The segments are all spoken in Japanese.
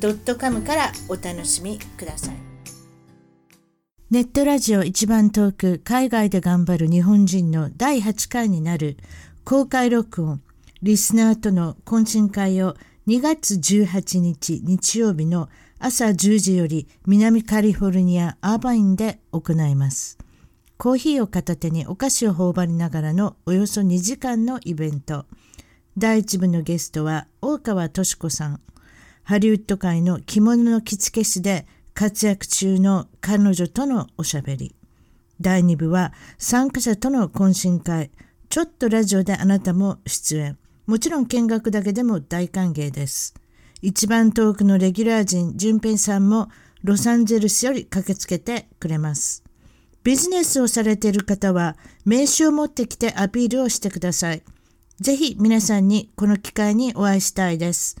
.com からお楽しみくださいネットラジオ一番遠く海外で頑張る日本人の第8回になる公開録音リスナーとの懇親会を2月18日日曜日の朝10時より南カリフォルニアアーバインで行います。コーヒーを片手にお菓子を頬張りながらのおよそ2時間のイベント。第1部のゲストは大川敏子さん。ハリウッド界の着物の着付け師で活躍中の彼女とのおしゃべり。第2部は参加者との懇親会。ちょっとラジオであなたも出演。もちろん見学だけでも大歓迎です。一番遠くのレギュラー陣、淳平さんもロサンゼルスより駆けつけてくれます。ビジネスをされている方は名刺を持ってきてアピールをしてください。ぜひ皆さんにこの機会にお会いしたいです。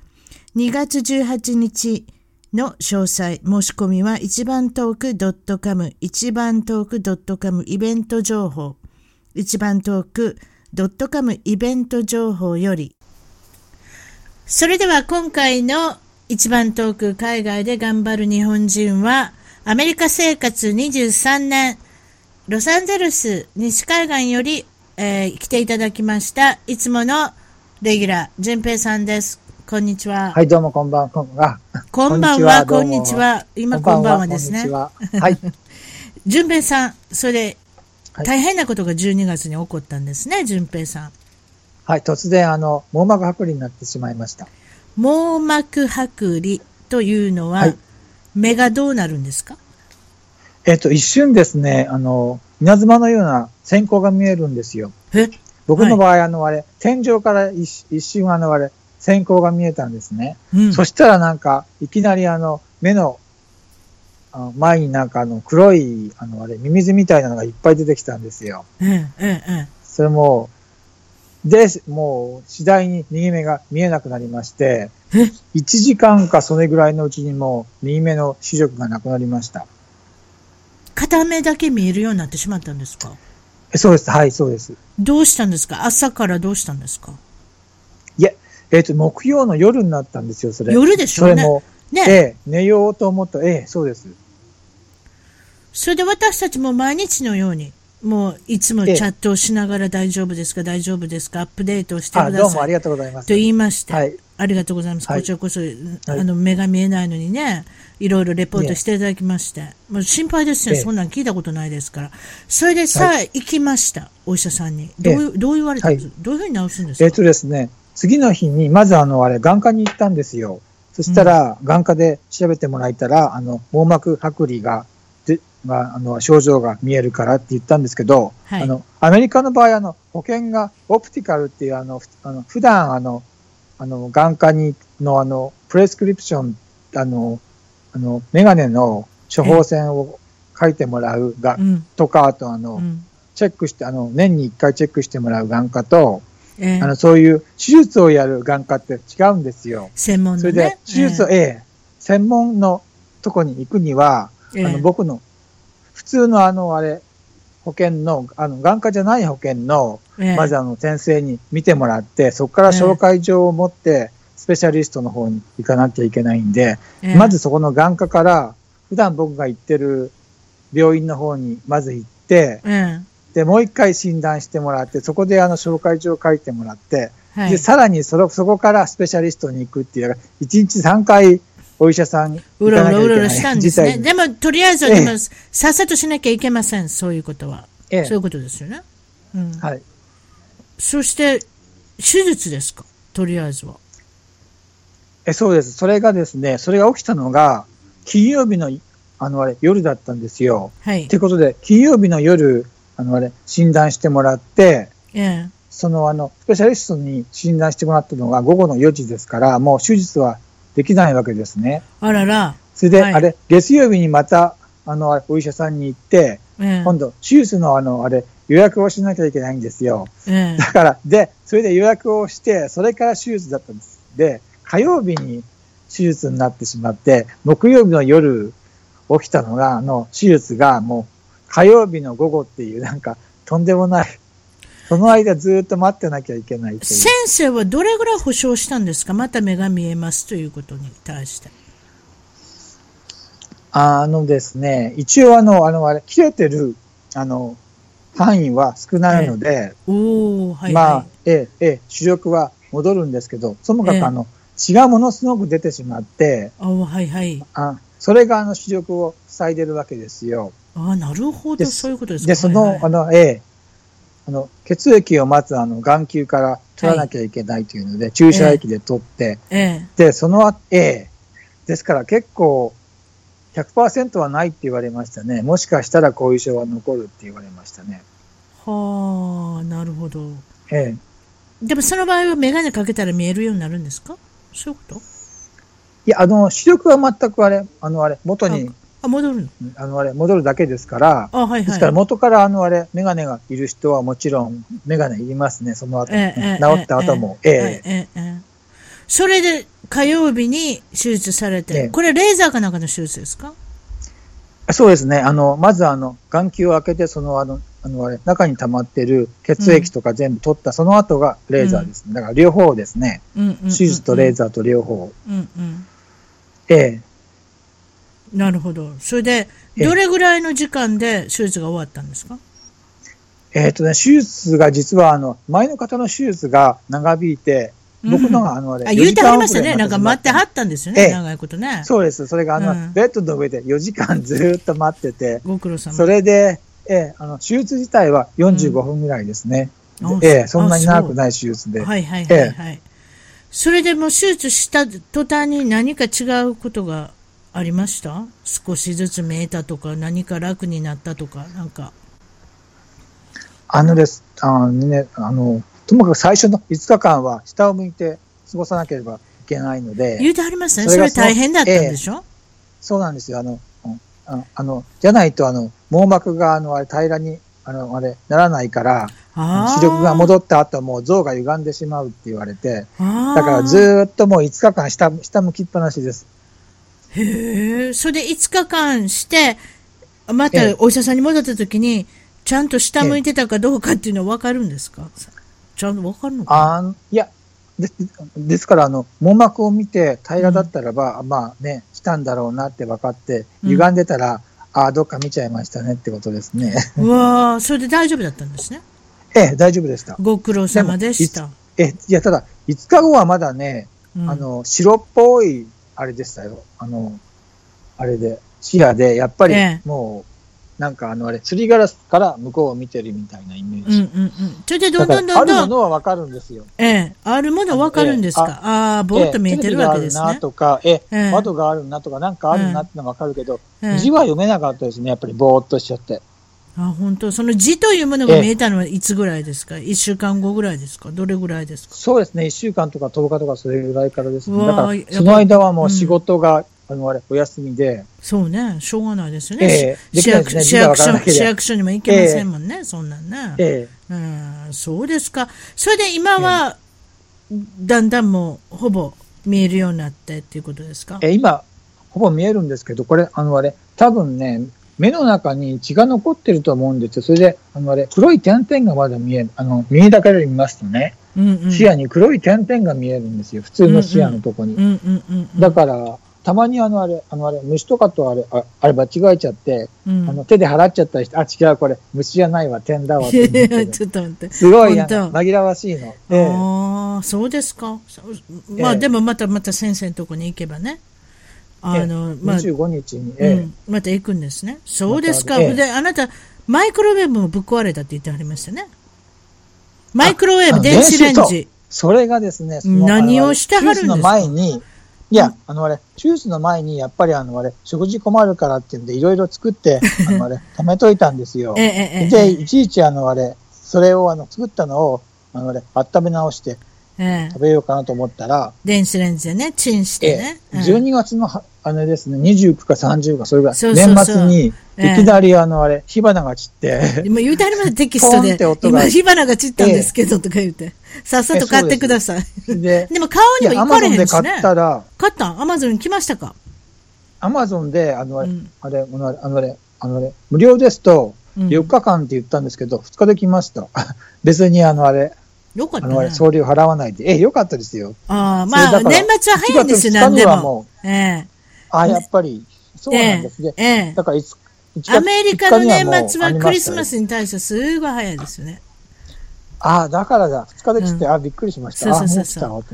2月18日の詳細、申し込みは一番トーク .com、一番トーク .com イベント情報、一番トーク .com イベント情報より。それでは今回の一番トーク海外で頑張る日本人は、アメリカ生活23年、ロサンゼルス西海岸より、えー、来ていただきました、いつものレギュラー、淳平さんです。こんにちは。はい、どうもこんばんは。こんばんは、こんにちは。今こんばんはですね。はい。淳平さん、それ、大変なことが12月に起こったんですね、淳平さん。はい、突然、あの、網膜剥離になってしまいました。網膜剥離というのは、はい、目がどうなるんですか？えっと、一瞬ですね、あの、稲妻のような閃光が見えるんですよ。え？僕の場合、はい、あの、あれ、天井から一一瞬、あの、あれ、閃光が見えたんですね。うん、そしたらなんか、いきなりあの、目の、前になんかあの、黒い、あの、あれ、ミミズみたいなのがいっぱい出てきたんですよ。うん、うん、うん。それも、で、もう、次第に右目が見えなくなりまして、1時間かそれぐらいのうちにもう、右目の視力がなくなりました。片目だけ見えるようになってしまったんですか？そうです。はい、そうです。どうしたんですか？朝からどうしたんですか？えっ、ー、と、木曜の夜になったんですよ、それ。夜でしょうね。それも、ね、ええ、寝ようと思った。ええ、そうです。それで私たちも毎日のように、もういつもチャットをしながら大丈夫ですか、大丈夫ですか、アップデートをしてください。どうもありがとうございます。と言いまして、はい、ありがとうございます。はい、こちらこそ、はい、あの、目が見えないのにね、いろいろレポートしていただきまして、もう心配ですよ、そんなん聞いたことないですから。それでさあ、行きました、お医者さんに。どうどう言われたんです、どういうふうに治すんですか？えっとですね、次の日に、まずあの、あれ、眼科に行ったんですよ。そしたら、眼科で調べてもらえたら、あの、網膜剥離が、で、まあ、あの、症状が見えるからって言ったんですけど、はい、あの、アメリカの場合、あの、保険が、オプティカルっていう、あの、あの普段、あの、あの、眼科に、の、あの、プレスクリプション、あの、あの、メガネの処方箋を書いてもらうが、うん、とか、あと、あの、うん、チェックして、あの、年に一回チェックしてもらう眼科と、えー、あの、そういう手術をやる眼科って違うんですよ。専門の、ね、それで、手術を、ええ。ー、専門のとこに行くには、えー、あの、僕の、普通のあの、あれ、保険の、あの、眼科じゃない保険の、まずあの、先生に見てもらって、そこから紹介状を持って、スペシャリストの方に行かなきゃいけないんで、まずそこの眼科から、普段僕が行ってる病院の方にまず行って、で、もう一回診断してもらって、そこであの紹介状を書いてもらって、はい、で、さらにそのそこからスペシャリストに行くっていう、1日3回お医者さんにうろうろうろうろしたんですね。でも、とりあえずは、でも、さっさとしなきゃいけません、そういうことは。ええ、そういうことですよね。うん。はい。そして、手術ですか？とりあえずは。え、そうです。それがですね、それが起きたのが、金曜日の、あの、あれ、夜だったんですよ。はい。ってことで、金曜日の夜、あの、あれ、診断してもらって、ええ、その、あの、スペシャリストに診断してもらったのが午後の4時ですから、もう手術はできないわけですね。あらら。それで、はいあれ、月曜日にまた、あの、お医者さんに行って、ええ今度、手術のあの、あれ、予約をしなきゃいけないんですよ。ええだから、で、それで予約をして、それから手術だったんです。で、火曜日に手術になってしまって、木曜日の夜起きたのが、あの、手術がもう火曜日の午後っていう、なんか、とんでもない。その間ずっと待ってなきゃいけない。先生はどれぐらい保証したんですか？また目が見えますということに対して。あのですね、一応あの、あの、あれ、切れてる、あの、範囲は少ないので、おおはいまあは、ええ、ええ、視力は戻るんですけど、ともかええくあの、血がものすごく出てしまって、はいはい。あそれがあの視力を塞いでるわけですよ。あなるほど、でそういうことですか。で、その、はいはいあの、ええ、あの、血液をまずあの、眼球から取らなきゃいけないというので、注射液で取って、えで、その後、ええ、ですから結構、100%はないって言われましたね。もしかしたら後遺症は残るって言われましたね。え。はあ、なるほど。ええ。でもその場合は眼鏡かけたら見えるようになるんですか？そういうこと？いや、あの、視力は全くあれ、あのあれ、元に、あ、戻るの？あのあれ、戻るだけですから、あ、はいですからはい。元からあのあれ、メガネがいる人はもちろんメガネいりますね、その後。ええええ治った後も。ええええええそれで火曜日に手術されて、ええこれレーザーかなんかの手術ですか？そうですね。あの、まずあの、眼球を開けて、そのあの、あのあれ、中に溜まってる血液とか全部取った、その後がレーザーですね。だから両方ですね。うんうんうんうん手術とレーザーと両方。うんうん。ええ。なるほど。それで、ええどれぐらいの時間で手術が終わったんですか？えっ、とね、手術が実はあの、前の方の手術が長引いて、僕のがあのあれ、あ、言うてはりました4時間遅れね。なんか待ってはったんですよね。ええ長いことね。そうです。それがあの、うんベッドの上で4時間ずーっと待ってて、ご苦労様。それで、ええ、あの、手術自体は45分ぐらいですね。あええ、そんなに長くい。ない手術で。はいはいはいはい。それでもう手術した途端に何か違うことがありました？少しずつ見えたとか、何か楽になったとか、なんか。あのです、あのね、あの、ともかく最初の5日間は下を向いて過ごさなければいけないので、言うてはりましたね。それ大変だったんでしょ、そうなんですよ。あの、うんああの、じゃないと、あの、網膜が、あの、あれ、平らに、あの、あれ、ならないから、あ視力がっ戻った後もう像が歪んでしまうって言われて、だだからずーっともう5日間下、下向きっぱなしです。へえ、それで5日間して、またええお医者さんに戻った時に、ちゃんと下向いてたかどうかっていうのは分かるんですか？ちゃんと分かるのかな？あーいや、でですから、あの、網膜を見て平らだったらば、まあね、来たんだろうなって分かって、うん歪んでたら、ああ、どっか見ちゃいましたねってことですね。うわーそれで大丈夫だったんですね？ええ、大丈夫でした。ご苦労様でした。え、いや、ただ、5日後はまだね、うんあの、白っぽい、あれでしたよ。あの、あれで、視野で、やっぱりええ、もう、なんかあの、あれ、釣りガラスから向こうを見てるみたいなイメージ。うんうんうん。それでどだから、んどんどんあるもどん、のはわかるんですよ。ええ、あるもの分かるんですか、ああー、ぼーっと見えてるわけですねええテレビがあるな。とか、え、ええ窓があるなとか、なんかあるなってのがわかるけど、ええ字は読めなかったですね。やっぱりぼーっとしちゃって。あ、本当。その字というものが見えたのはいつぐらいですか？一週間後ぐらいですか？どれぐらいですか？そうですね。1週間とか10日とかそれぐらいからですね。だからその間はもう仕事が、あの、あれ、お休みで、そうね、しょうがないですよね。ええ。市役市役所市役所にも行けませんもんね、そんなんね。えうん、そうですか。それで今は、だんだんもうほぼ見えるようになってっていうことですか？ええ今、ほぼ見えるんですけど、これ、あの、あれ、多分ね、目の中に血が残ってると思うんですよ。それで、あの、あれ、黒い点々がまだ見える。あの、右だけで見ますとね、うんうん。視野に黒い点々が見えるんですよ。普通の視野のとこに。うんうんうんうん。だから、たまにあのあれ、あのあれ、虫とかとあれ、ああれ間違えちゃって、うん、あの手で払っちゃったりして、あ、違う、これ、虫じゃないわ、点だわって ちょっと待って。すごいあ本当の紛らわしいの。ええああ、そうですか。まあ、ええでもまたまた先生のとこに行けばね。あの、まあ、25日に、うえん、また行くんですね。そうですか。まで、あなた、マイクロウェーブもぶっ壊れたって言ってはりましたね。マイクロウェーブ、あ電子レンジ。それがですね、何をしてはるんですか？前に、いや、あのあれ、手術の前に、やっぱりあのあれ、食事困るからっていうんで、いろいろ作って、あのあれ、止めといたんですよえ。えええで、いちいちあのあれ、それをあの、作ったのを、あのあれ、温め直して、ええ食べようかなと思ったら、電子レンジでね、チンしてね。ええうん12月のは、あれですね、29か30か、それが、そうそうそう年末に、いええきなりあの、あれ、火花が散って、今言うてありますテキストでって。音が今火花が散ったんですけどとか言って。さっさと買ってください。で、でも買うにも行かマゾンで買れへんしね。ったら、買ったん？アマゾンに来ましたか？アマゾンで、あの、あれ、うんあれ、あのあれ、あのあれ、無料ですと、うん4日間って言ったんですけど、2日で来ました。別にあの、あれ、よかったあの。送料払わないで。え、よかったですよ。ああ、まあ、年末は早いんですよ、1月何で2日にはもも。ええ。あ、やっぱり、そうなんですね。ええ。だからいつ、1月アメリカの3日にもう年末はクリスマスに対してすごい早いですよね。あだからだ。2日で来て、うんあ、びっくりしました。そうそうそう。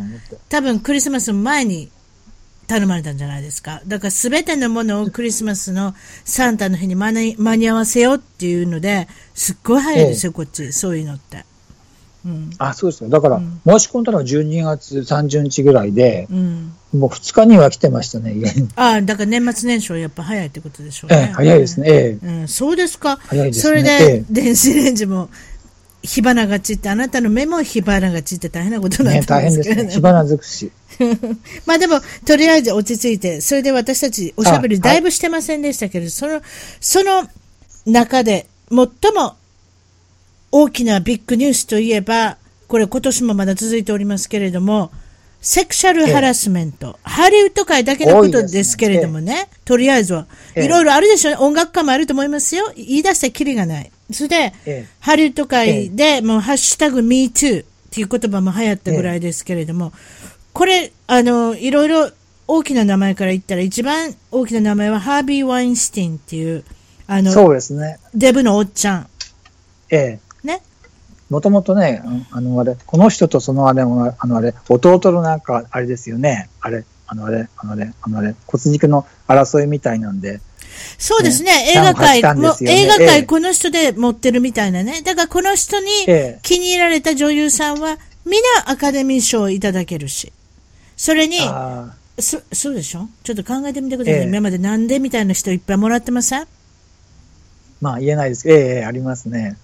多分クリスマスの前に頼まれたんじゃないですか。だからすべてのものをクリスマスのサンタの日に間に間に合わせようっていうので、すっごい早いですよ、こっち。そういうのって。うん。あ、そうですよ。だから、うん申し込んだのは12月30日ぐらいで、うん。もう2日には来てましたね、家に。ああ、だから年末年始はやっぱ早いってことでしょうええ、ね。早いですね。ええ。うん、そうですか。早いですねそれえでえ、電子レンジも火花が散って、あなたの目も火花が散って大変なことになっね、てま大変すけどですね。火花尽くし。まあでも、とりあえず落ち着いて、それで私たちおしゃべりあだいぶしてませんでしたけど、その、その中で最も大きなビッグニュースといえば、これ今年もまだ続いておりますけれども、セクシャルハラスメント。ハリウッド界だけのことですけれどもね、とりあえずは。ええいろいろあるでしょうね。音楽家もあると思いますよ。言い出したらきりがない。それで、ええハリウッド界で、もう、ハッシュタグ MeToo っていう言葉も流行ったぐらいですけれども、これ、あの、いろいろ大きな名前から言ったら、一番大きな名前はハービー・ワインスティンっていう、あの、そうですね。デブのおっちゃん。ええ。ね。もともとね、あのあれ、この人とそのあれ、あのあれ、弟のなんか、あれですよね。あれ、あのあれ、あのあれ、あのあれ、骨肉の争いみたいなんで。そうですね。ね映画界、なんかしたんも映画ええ界この人で持ってるみたいなね。だからこの人にええ気に入られた女優さんは、皆アカデミー賞をいただけるし。それに、あそそうでしょ？ちょっと考えてみてください。ええ今までなんでみたいな人いっぱいもらってません？まあ言えないですけど、ええええありますね。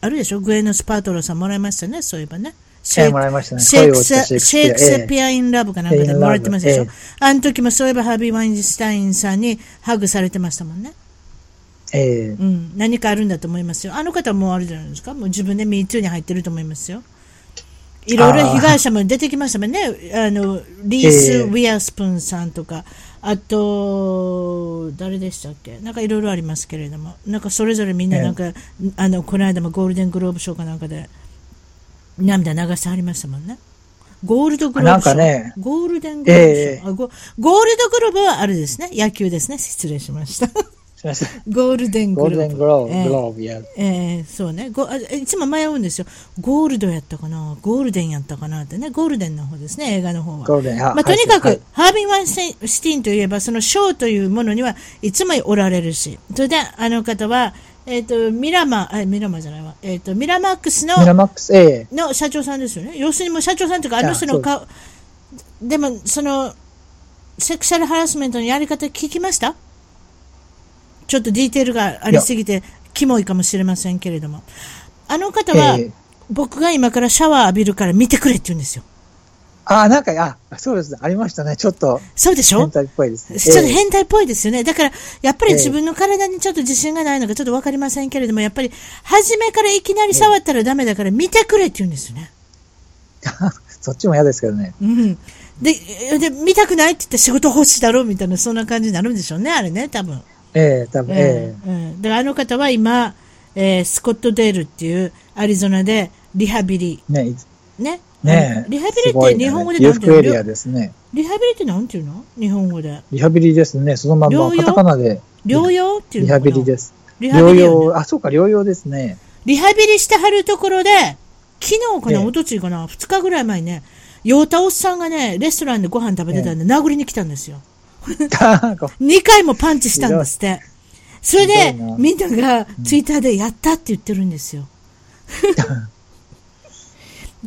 あるでしょ？グエノス・パートローさんもらいましたね、そういえばね。シェイクス声を落ちたシェイクスピアピア・イン・ラブかなんかでもらってましたでしょ、ええあの時もそういえばハービー・ワインスタインさんにハグされてましたもんね。ええええうん。何かあるんだと思いますよ。あの方はもうあるじゃないですか。もう自分で MeToo に入ってると思いますよ。いろいろ被害者も出てきましたもんね。あの、リース・ええウィアスプンさんとか、あと、誰でしたっけ？なんかいろいろありますけれども。なんかそれぞれみんななんか、あの、この間もゴールデングローブ賞かなんかで涙流してはりましたもんね。ゴールドグローブ賞。なんかねゴールデングローブ賞、ええあゴ。ゴールドグローブはあれですね。野球ですね。失礼しました。すみません。ゴールデングゴローブ。ールデングローブ、ええグローや。ええそうねごあ。いつも迷うんですよ。ゴールドやったかな？ゴールデンやったかなってね。ゴールデンの方ですね、映画の方は。ゴールデン、あまあ、とにかく、はいハービー・ワインスティンといえば、そのショーというものにはいつもおられるし、それで、あの方は、えっ、と、ミラマ、あ、ミラマじゃないわ、えっ、と、ミラマックスのミラマックス、ええの社長さんですよね。要するにもう社長さんというか、あの人の顔、でも、その、セクシャルハラスメントのやり方聞きました？ちょっとディテールがありすぎて、キモいかもしれませんけれども。あの方は、ええ僕が今からシャワー浴びるから見てくれって言うんですよ。あ、なんか、あ、そうですね。ありましたね。ちょっと、そうでしょ？変態っぽいですね。ちょっとええ変態っぽいですよね。だから、やっぱりええ自分の体にちょっと自信がないのかちょっとわかりませんけれども、やっぱり、初めからいきなり触ったらダメだから見てくれって言うんですよね。そっちも嫌ですけどね。うん。で、で、見たくないって言って仕事欲しいだろうみたいな、そんな感じになるんでしょうね、あれね、多分。ええ多分、えうんうん。だからあの方は今、えースコットデールっていうアリゾナでリハビリ。えねね。ねリハビリって日本語でなんていうの？ね。リハビリってなんていうの？日本語で。リハビリですね。そのまま、療養？カタカナで。療養っていうリのかな？ハビリです。リハビ療リよね養、あ、そうか、療養ですね。リハビリしてはるところで、昨日かな、ええおとついかな、2日ぐらい前にね、酔うたおっさんがね、レストランでご飯食べてたんで、殴りに来たんですよ。なんか2回もパンチしたんですって。それでみんながツイッターでやったって言ってるんですよ。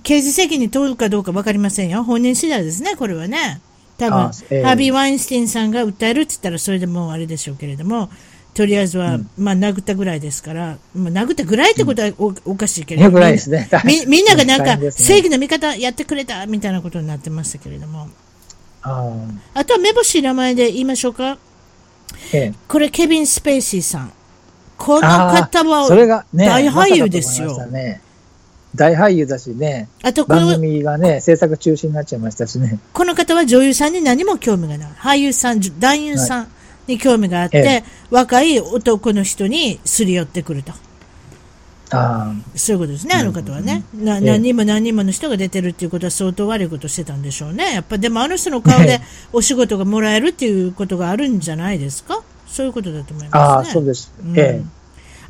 刑事責任問うかどうか分かりませんよ。本人次第ですね、これはね。多分、あえービー・ワインスティンさんが訴えるって言ったらそれでもうあれでしょうけれども、とりあえずは、うんまあ、殴ったぐらいですから、まあ、殴ったぐらいってことはお,、おかしいけれどよくないですね。みみんながなんか 正義の味方やってくれたみたいなことになってましたけれども。ああとは目星名前で言いましょうか。ーええこれ、ケビン・スペイシーさん。このあ方ーそれは、がね、大俳優ですよね大俳優だしね、あとこの、番組がね、制作中止になっちゃいましたしね。この方は女優さんに何も興味がない。俳優さん、男優さんに興味があって、ええ若い男の人にすり寄ってくると。あそういうことですね、あの方はね。なええ。何人も何人もの人が出てるっていうことは相当悪いことしてたんでしょうね。やっぱでもあの人の顔でお仕事がもらえるっていうことがあるんじゃないですか？そういうことだと思いあ、ああ、ますね。そうです。うん。ええ。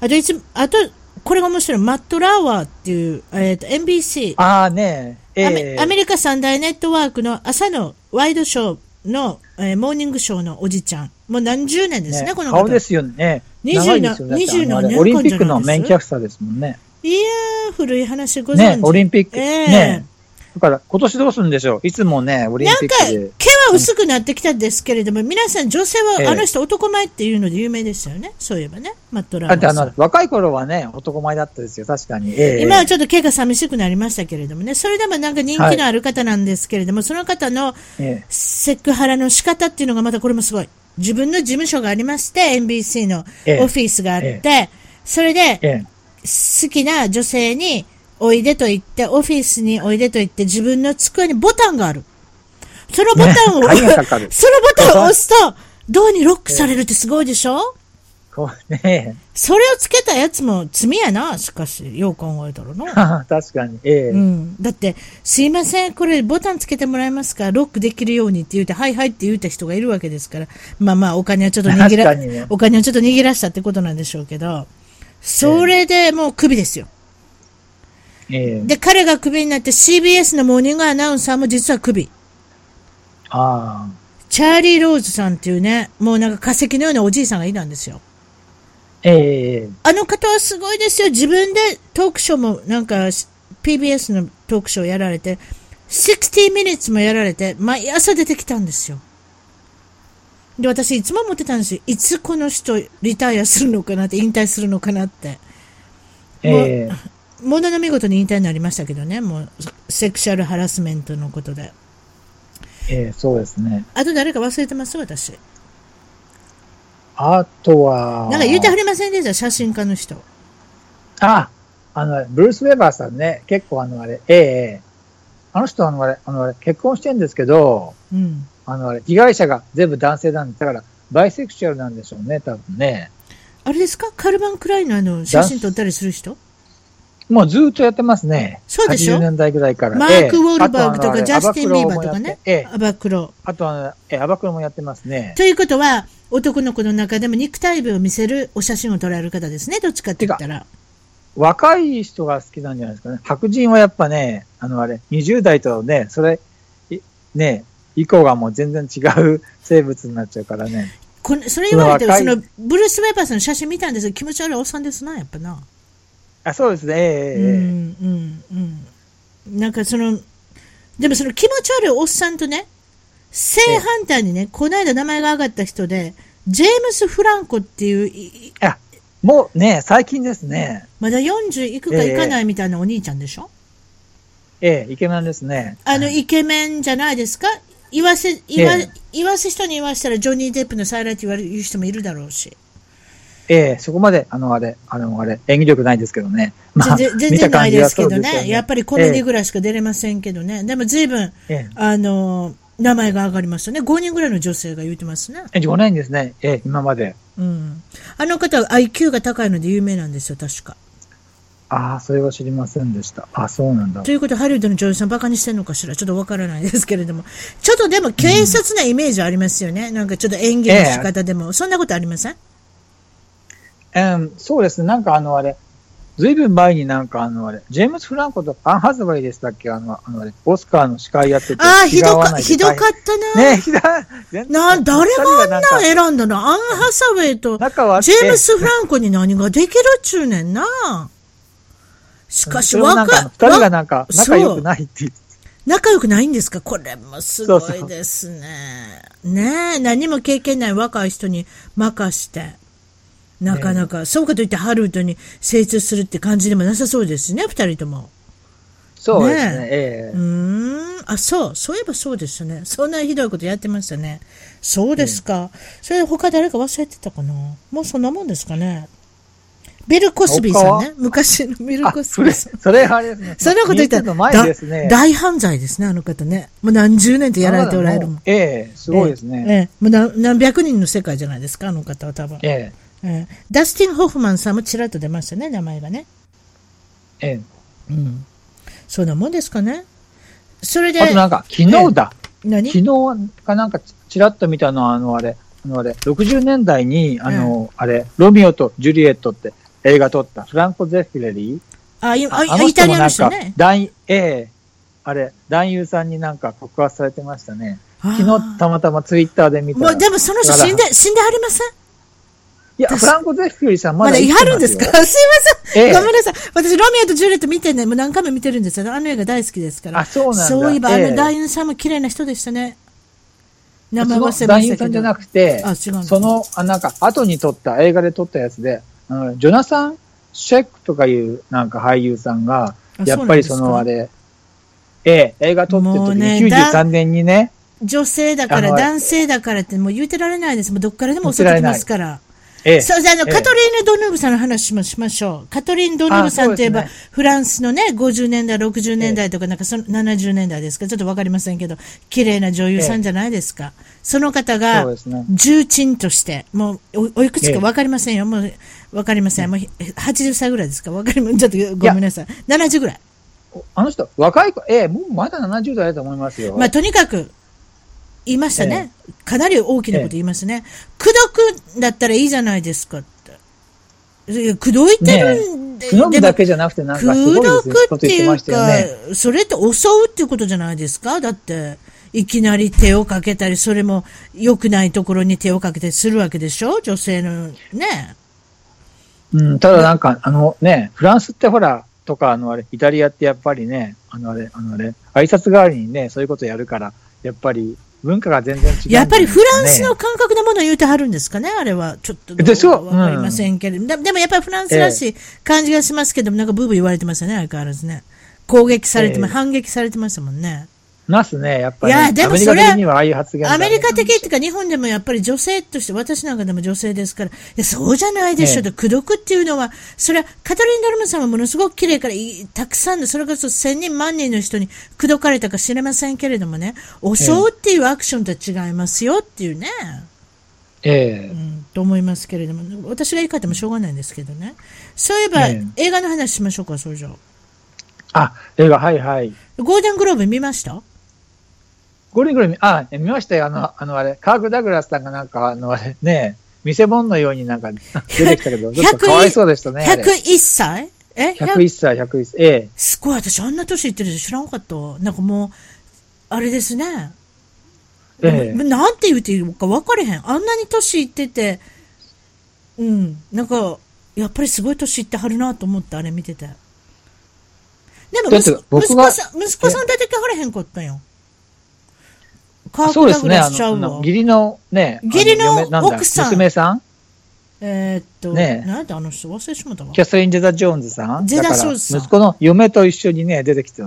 あといつ、あと、これが面白い。マット・ラーワーっていう、えっ、と、NBC、ああね、え。アメえアメリカ三大ネットワークの朝のワイドショーの、えーモーニングショーのおじちゃん。もう何十年ですね、ねこの方。顔ですよね。20長いですよね20だってあのあれ何年間オリンピックのメインキャスターですもんね。いやー、古い話ご存知。ね、オリンピック。ええね。だから、今年どうするんでしょう？いつもね、オリンなんか、ピックで。毛は薄くなってきたんですけれども、皆さん女性ええはあの人男前っていうので有名ですよね。そういえばね。マットラーマンさんの、若い頃はね、男前だったですよ、確かに。ええ今はちょっと毛が寂しくなりましたけれどもね。それでもなんか人気のある方なんですけれども、その方のええセクハラの仕方っていうのがまたこれもすごい。自分の事務所がありまして、NBC のええオフィスがあって、えそれでええ好きな女性においでと言って、オフィスにおいでと言って自分の机にボタンがある。そのボタンを、ね。そのボタンを押すと、ドアにロックされるってすごいでしょ？こうね、それをつけたやつも罪やな、しかし、よう考えたらな。確かに。ええ。うん。だって、すいません、これボタンつけてもらえますか？ロックできるようにって言うて、はいはいって言うた人がいるわけですから。まあまあ、お金はちょっと握ら、ね。お金をちょっと握らしたってことなんでしょうけど、それでもうクビですよ。ええ。で、彼がクビになって CBS のモーニングアナウンサーも実はクビ。あチャーリー・ローズさんっていうね、もうなんか化石のようなおじいさんがいたんですよ。あ。ええあの方はすごいですよ。自分でトークショーもなんか PBS のトークショーやられて、60 minutes もやられて、毎朝出てきたんですよ。で、私いつも思ってたんですよ。いつこの人リタイアするのかなって、引退するのかなって。ええものの見事に引退になりましたけどね、もうセクシャルハラスメントのことで。ええそうですね。あと誰か忘れてます？私。あとは、なんか言うてはりませんでした、写真家の人。あ、あの、ブルース・ウェバーさんね、結構あの、あれ、ええええあの人、あの、あれ、あの、あれ、結婚してんですけど、うん。あの、あれ、被害者が全部男性なんで、だから、バイセクシュアルなんでしょうね、多分ね。あれですか？カルバン・クラインのあの写真撮ったりする人？もうずーっとやってますね。そうでしょ？80年代ぐらいから。マええーク・ウォールバーグとかジャスティン・ビーバーとかね。ええアバクロ。あとは、ええ、アバクロもやってますね。ということは、男の子の中でも肉体美を見せるお写真を撮られる方ですね。どっちかって言ったら。若い人が好きなんじゃないですかね。白人はやっぱね、あのあれ、20代とね、それ、いね、以降がもう全然違う生物になっちゃうからね。これそれ言われてる、そそのの、ブルース・ウェーバーさんの写真見たんですけど、気持ち悪いおっさんですな、やっぱな。あそうですね、ええええうん、うん、うん。なんかその、でもその気持ち悪いおっさんとね、正反対にね、この間名前が上がった人で、ジェームス・フランコっていう、あ、もうね、最近ですね。まだ40いくかいかないみたいなお兄ちゃんでしょ、ええイケメンですね。あの、イケメンじゃないですか？言わせ、言わ、ええ言わせ人に言わせたらジョニー・デップの再来って言われる人もいるだろうし。ええそこまで、あの、あれ、あの、あれ、演技力ないですけどね。まあ全然ないですけどそうですよね。やっぱりコメディぐらいしか出れませんけどね。でも随分、ええあの、名前が上がりましたね。5人ぐらいの女性が言ってますね。ええ、5年ですね。ええ今まで。うん。あの方は IQ が高いので有名なんですよ、確か。ああ、それは知りませんでした。あそうなんだと。いうことで、ハリウッドの女優さんバカにしてんのかしら？ちょっとわからないですけれども。ちょっとでも、警察なイメージありますよね。なんかちょっと演技の仕方でも。そんなことありません？うん、そうですね。なんかあの、あれ、ずいぶん前になんかあの、あれ、ジェームス・フランコとアン・ハズバイでしたっけ？あの、あのあれ、オスカーの司会やってて。ああ、ひどか、ひどかったな。ねひどな、誰があんな選んだの？アン・ハサウェイと、ジェームス・フランコに何ができるっちゅうねんな。しかし、若い、二人がなんか仲良くそうないって言って。仲良くないんですか？これもすごそうそういですね。ねえ、何も経験ない若い人に任して。なかなか、そうかといってハリウッドに精通するって感じでもなさそうですね、二人とも。そうですね。ねええうーん。あ、そう。そういえばそうでしたね。そんなひどいことやってましたね。そうですか。それ他誰か忘れてたかな？もうそんなもんですかね。ビル・コスビーさんね。昔のビル・あ、コスそれ、ビーさん。それあれですね。そんなこと言った20のら、前ですね。だ大犯罪ですね、あの方ね。もう何十年とやられておられるもん。ええすごいですね。ええもう何何百人の世界じゃないですか、あの方は多分。ええええダスティン・ホフマンさんもちらっと出ましたね、名前がね。ええうん。そんなもんですかね。それで、あとなんか、昨日だ。何？昨日かなんかちらっと見たのは、あのあれ、あのあれ、60年代に、あの、あれ、ロミオとジュリエットって映画撮った、フランコ・ゼフィレリあ、いーあイタリアの人ね。男、ええあれ、男優さんになんか告発されてましたね。昨あ日たまたまツイッターで見たら。もうでもその人死んで、死んではりません？いや、フランコ・ゼフィレリーさんままだいだ生きてはるんですか？ま すいません。ええごめんなさい。私、ロミオとジュリエット見てね、もう何回も見てるんですよ。あの映画大好きですから。あ、そうなんだ。そういえば、あええの男優さんも綺麗な人でしたね。名前忘れましたけど。その男優さんじゃなくて、あ、違うその、あなんか、後に撮った、映画で撮ったやつで、あのジョナサン・シェックとかいう、なんか俳優さんが、あやっぱりそのあれ、ええ、映画撮ってる時に93年にね、女性だから、男性だからってもう言うてられないです。もうどっからでも襲ってきますから。ええ、そう、じゃあ、あの、ええカトリーヌ・ドヌーブさんの話しましましょう。カトリーヌ・ドヌーブさんといえば、あそうですフランスのね、50年代、60年代とか、なんかその70年代ですか、ちょっとわかりませんけど、綺麗な女優さんじゃないですか？その方が。重鎮として、もうお、おいくつかわかりませんよ。もう、わかりません。もう、80歳ぐらいですか？わかりま、ちょっとごめんなさい。70ぐらい。あの人、若い子、ええ、もうまだ70代だと思いますよ。まあ、とにかく、言いましたね。かなり大きなこと言いますね。口説くだったらいいじゃないですかって。いや口説いてるんで、くのでもぶだけじゃなくて、なんか口すごいっていう言ってましたよね。か、それって襲うっていうことじゃないですか？だって、いきなり手をかけたり、それも良くないところに手をかけたりするわけでしょ？女性のね。うん、ただなんか、あのね、フランスってほら、とか、あのあれ、イタリアってやっぱりね、あのあれ、あのあれ、挨拶代わりにね、そういうことやるから、やっぱり文化が全然違うんじゃないやっぱりフランスの感覚のものを言うてはるんですかね？あれは。ちょっとどでしょうわかりませんけれど、ででもやっぱりフランスらしい感じがしますけども、なんかブーブー言われてますよね、相変わらずね。攻撃されてま、ええ反撃されてましたもんね。ますね、やっぱり。いやでもアメリカ的にはああいう発言アメリカ的っていうか、か日本でもやっぱり女性として、私なんかでも女性ですから、いや、そうじゃないでしょ。ええで口説くっていうのは、それはカトリン・ドルムさんはものすごく綺麗からい、たくさんの、それこそ千人万人の人に口説かれたか知れませんけれどもね、襲うっていうアクションとは違いますよっていうね。ええうん、と思いますけれども、私が言い換えてもしょうがないんですけどね。そういえば、え映画の話しましょうか、それじゃああ、映画、はいはい。ゴールデングローブ見ました？ゴリゴリ、あ、見ましたよ、あの、あのあれ、カーク・ダグラスさんがなんか、あのあれ、ね、見せ物のようになんか出てきたけど、ちょっとかわいそうでしたね。あれ ?101 歳？え？101歳、101歳。ええ。すごい、私あんな年いってるって知らんかった。なんかもう、あれですね。ええなんて言うていいか分かれへん。あんなに年いってて、うん、なんか、やっぱりすごい年いってはるなと思って、あれ見てて。でも息息子さん、息子さん出てきはれへんかったんよ。カーク・そうですね、ラあの、あスちゃうわの。義理のね、義理の奥さん。娘さん？えーっと、ねえ。なんやったあの人忘れてしたわ。キ。ャサリン・ジェダ・ジョーンズさん？ジェダジョーンズさん。息子の嫁と一緒にね、出てきて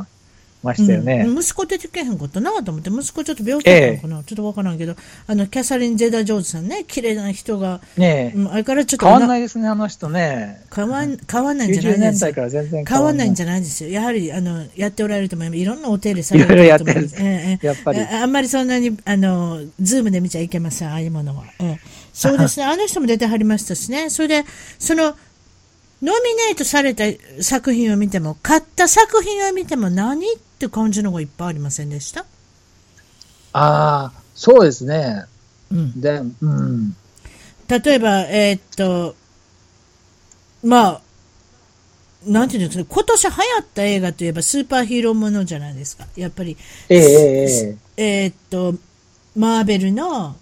ましたよね。うん息子出てけへんかったなと思って、息子ちょっと病気だったのかな、ちょっとわからんけど、あの、キャサリン・ジェダ・ジョーンズさんね、綺麗な人が、ねえうん、あれからちょっと変わんないですね、あの人ね。変わん、変わんないんじゃな90いです年代から全然変わんないんじゃゃないですよ。やはり、あの、やっておられると思います。いろんなお手入れされいろいろやってるると思います。ええやっぱりああんまりそんなに、あの、ズームで見ちゃいけません、ああいうものは。ええそうですね。あの人も出てはりましたしね。それで、その、ノミネートされた作品を見ても、買った作品を見ても何って感じのがいっぱいありませんでした？ああ、そうですね。うん。で、うん。例えば、えーっと、まあ、なんていうんですかね、今年流行った映画といえばスーパーヒーローものじゃないですか。やっぱり、えええええええーっと、マーベルの、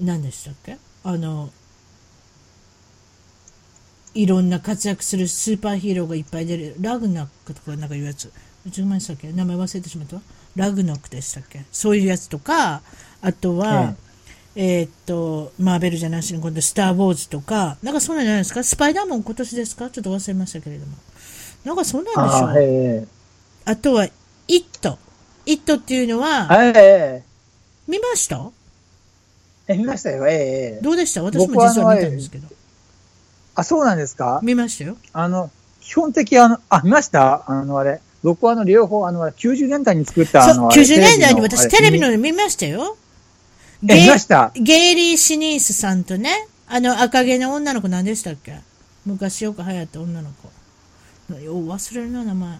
何でしたっけ？あの、いろんな活躍するスーパーヒーローがいっぱい出る、ラグナックとかなんかいうやつ。うちの前でしたっけ？名前忘れてしまった。わ。ラグナックでしたっけ？そういうやつとか、あとは、ええーっと、マーベルじゃなしに今度スター・ウォーズとか、なんかそんなんじゃないですか？スパイダーマン今年ですか？ちょっと忘れましたけれども。なんかそんなんでしょあーえあとは、イット。イットっていうのえは、ええ見ました？え見ましたよ、ええええどうでした？私も実は見たんですけど。あ、そうなんですか？見ましたよ。あの、基本的あの、あ、見ました？あの、あれ。僕はあの、両方、あの、90年代に作った、あそう、の、あれ90年代に私テレビ。の見ましたよ。え、ゲイ見ました？ゲイリー・シニースさんとね、あの赤毛の女の子何でしたっけ？昔よく流行った女の子。よう忘れるな、名前。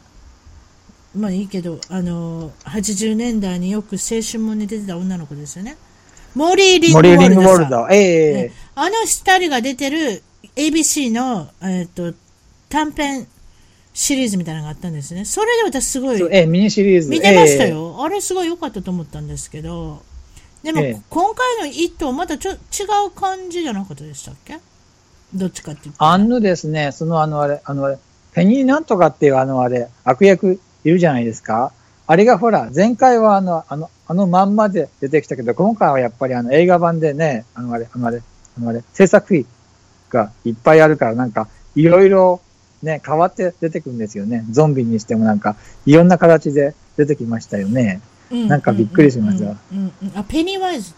まあいいけど、あの、80年代によく青春もに出てた女の子ですよね。モーリー・リングモリーリングウォルドさん。ルド。ええねあの二人が出てる ABC の、えっと短編シリーズみたいなのがあったんですね。それで私すごいええミニシリーズ。見てましたよ、あれすごい良かったと思ったんですけど、でも、ええ今回の「イット!」はまたちょ違う感じじゃなかったでしたっけ？どっちかっていうと。あのですね、そのあのあれ、あのあれ、ペニーなんとかっていうあのあれ、悪役いるじゃないですか。あれがほら、前回はあの、あの、あのまんまで出てきたけど、今回はやっぱりあの映画版でね、あのあれ、あのあれ、あのあれ、制作費がいっぱいあるから、なんか、いろいろね、変わって出てくるんですよね。ゾンビにしてもなんか、いろんな形で出てきましたよね。なんかびっくりしましたあペニーワイズ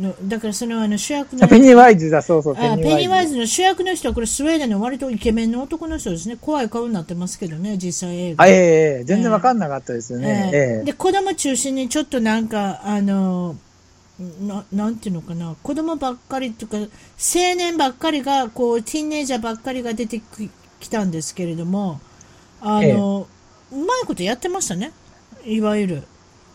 の、だからそのあの主役のペニーワイズだ、そうそう、あペニーワイズ。ズの主役の人はこれスウェーデンの割とイケメンの男の人ですね。怖い顔になってますけどね、実際映画。あ、ええええ全然わかんなかったですよね。ええええで子供中心にちょっとなんかあのななんていうのかな子供ばっかりとか青年ばっかりがこうティーンエイジャーばっかりが出てききたんですけれどもあの、うまいことやってましたね。いわゆる。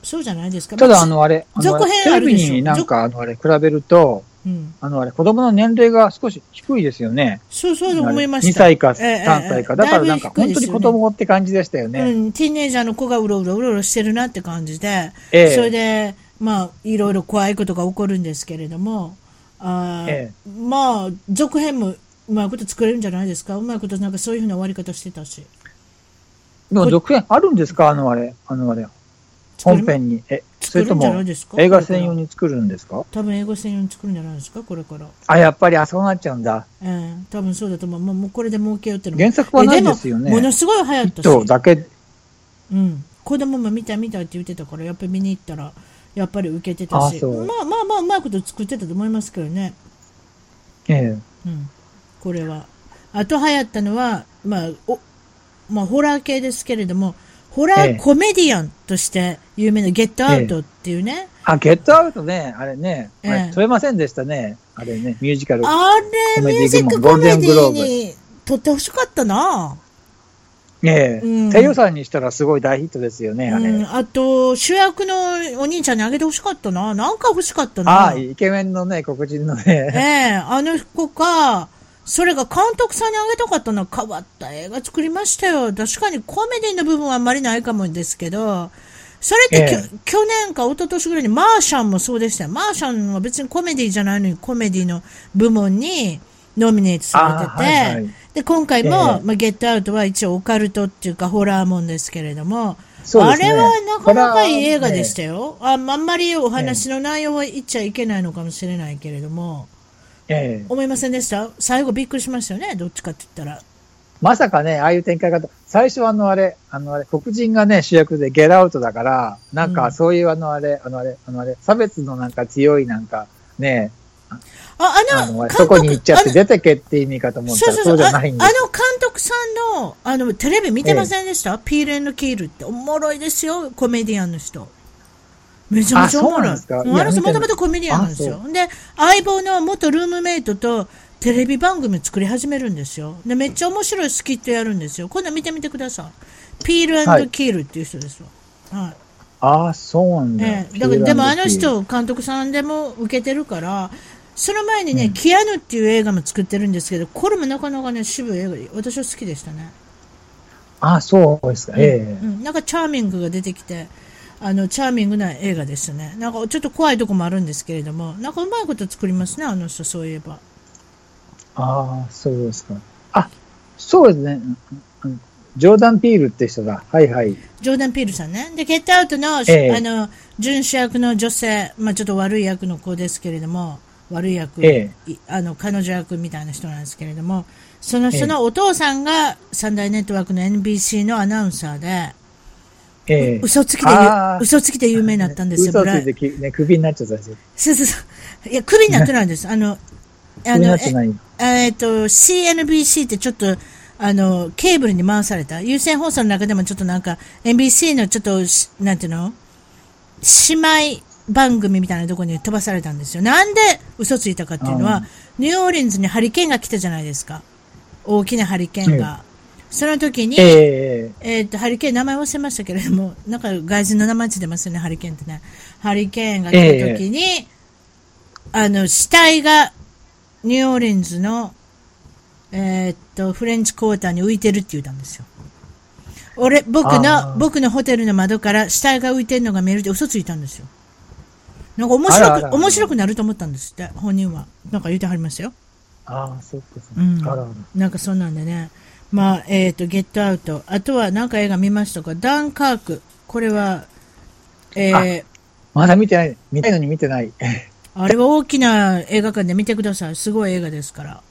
そうじゃないですか。ただ、まあの、あれ、続編テレビあるでしょ。になんか、あの、あれ、比べると、うん、あの、あれ、子供の年齢が少し低いですよね。そうそう思いました。2歳かええ3歳か。だからなんか、本当に子供って感じでしたよね。うん、ティーンエイジャーの子がうろうろうろうろしてるなって感じで、ええ。それで、まあ、いろいろ怖いことが起こるんですけれども、あーえ。まあ、続編もうまいこと作れるんじゃないですか？うまいことなんかそういうふうな終わり方してたし。でも、続編あるんですか？あの、あれ、あの、あれ、本編に。え、それと作るんじゃないも、ですか？映画専用に作るんですか？多分英語専用に作るんじゃないですか？これから。あ、やっぱり、あ、そうなっちゃうんだ。ええ。多分そうだと思う。もうもうこれで儲けようっての。も原作はないですよね。えもものすごい流行ったし。とだけ、うん、子供も見たい見たいって言ってたから、やっぱり見に行ったら、やっぱり受けてたし、あそう。まあまあまあ、うまいこと作ってたと思いますけどね、ええ。うん、これは。あと流行ったのは、まあ、おまあ、ホラー系ですけれども、ホラええーコメディアンとして有名なゲットアウトっていうね、あ、ゲットアウトね、あれね、あえ撮れませんでしたね。あれね、ミュージカル。あれ、ミュージックコメディに撮ってほしかったな。ええうん低予算にしたらすごい大ヒットですよね、あれ。うん、あと、主役のお兄ちゃんにあげてほしかったな。なんか欲しかったな。ああ、イケメンのね、黒人のえね。えあの子か、それが監督さんにあげたかったのは変わった映画作りましたよ。確かにコメディの部分はあんまりないかもですけど、それってきょ、ええ去年か一昨年ぐらいにマーシャンもそうでしたよ。マーシャンは別にコメディじゃないのにコメディの部門にノミネートされてて、あはいはいで、今回も、ええまあ、ゲットアウトは一応オカルトっていうかホラーもんですけれども、ねあれはなかなかいい映画でしたよ。よ。ああんまりお話の内容は言っちゃいけないのかもしれないけれども、ええ思いませんでした？最後びっくりしましたよね、どっちかって言ったら。まさかね、ああいう展開方、最初あのあれ、あのあれ、黒人がね、主役でゲラアウトだから、なんうんかそういうあのあれ、あのあれ、あのあれ、差別のなんか強いなんか、ね、あ、ああの、の、監督そこに行っちゃってあの出てけって意味かと思ったら、そうじゃないんです。ああの監督さんの、あの、テレビ見てませんでした、ピールエンドキールって。おもろいですよ、コメディアンの人。めちゃめちゃおもろい。人もともとコメディアンなんですよ。で、相棒の元ルームメイトとテレビ番組作り始めるんですよ。で、めっちゃ面白いスキットやるんですよ。今度見てみてください。ピールキールっていう人ですわ。はい。ああ、そうなんだ。ええ、だからでもあの人、監督さんでも受けてるから、その前にね、キアヌっていう映画も作ってるんですけど、これもなかなかね、渋い映画で、私は好きでしたね。ああ、そうですか。ええうん、なんかチャーミングが出てきて、あの、チャーミングな映画ですね。なんかちょっと怖いとこもあるんですけれども、なんかうまいこと作りますね、あの人、そういえば。ああ、そうですか。あ、そうですね。ジョーダン・ピールって人だ。はいはい。ジョーダン・ピールさんね。で、ゲットアウトの、ええあの、準主役の女性、まあちょっと悪い役の子ですけれども、悪い役、えいあの、彼女役みたいな人なんですけれども、その人のお父さんが三大ネットワークの NBC のアナウンサーで、ええ嘘つきで嘘つきで有名になったんですよ。嘘つき、ね、クビになっちゃったんですよ。そうそうそう。いや、クビになってないんです。あの、クビになってない。ええっと、CNBC ってちょっと、あの、ケーブルに回された。有線放送の中でもちょっとなんか、NBC のちょっとし、なんていうの？姉妹番組みたいなところに飛ばされたんですよ。なんで嘘ついたかっていうのは、ニューオーリンズにハリケーンが来たじゃないですか。大きなハリケーンが。その時に、えええっと、ハリケーン、名前忘れましたけれども、なんか外人の名前ついてますよね、ハリケーンってね。ハリケーンが来た時に、あの、死体がニューオーリンズの、えーっと、フレンチクォーターに浮いてるって言ったんですよ。俺、僕あの、ー僕のホテルの窓から死体が浮いてるのが見えるって嘘ついたんですよ。なんか面白く、あらあら面白くなると思ったんですって、本人は。なんか言ってはりましたよ。ああ、そっかそっか。うんあらあら。なんかそんなんでね。まあ、えっ、と、ゲットアウト。あとはなんか映画見ましたか？ダン・カーク。これは、えー、まだ見てない。見たいのに見てない。あれは大きな映画館で見てください。すごい映画ですから。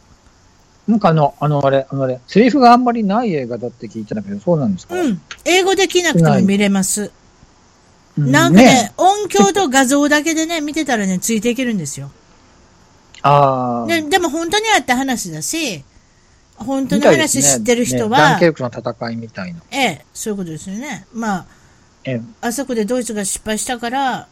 なんかあの、あの、あれ、あのあれ、セリフがあんまりない映画だって聞いたんだけど、そうなんですか？うん。英語できなくても見れます。うなんかね、音響と画像だけでね、見てたらね、ついていけるんですよ。ああ。ででも本当にあった話だし、本当みの話知ってる人ねダンは、ケルクの戦いみたいな。ええ、そういうことですよね。まあ、ええあそこでドイツが失敗したから、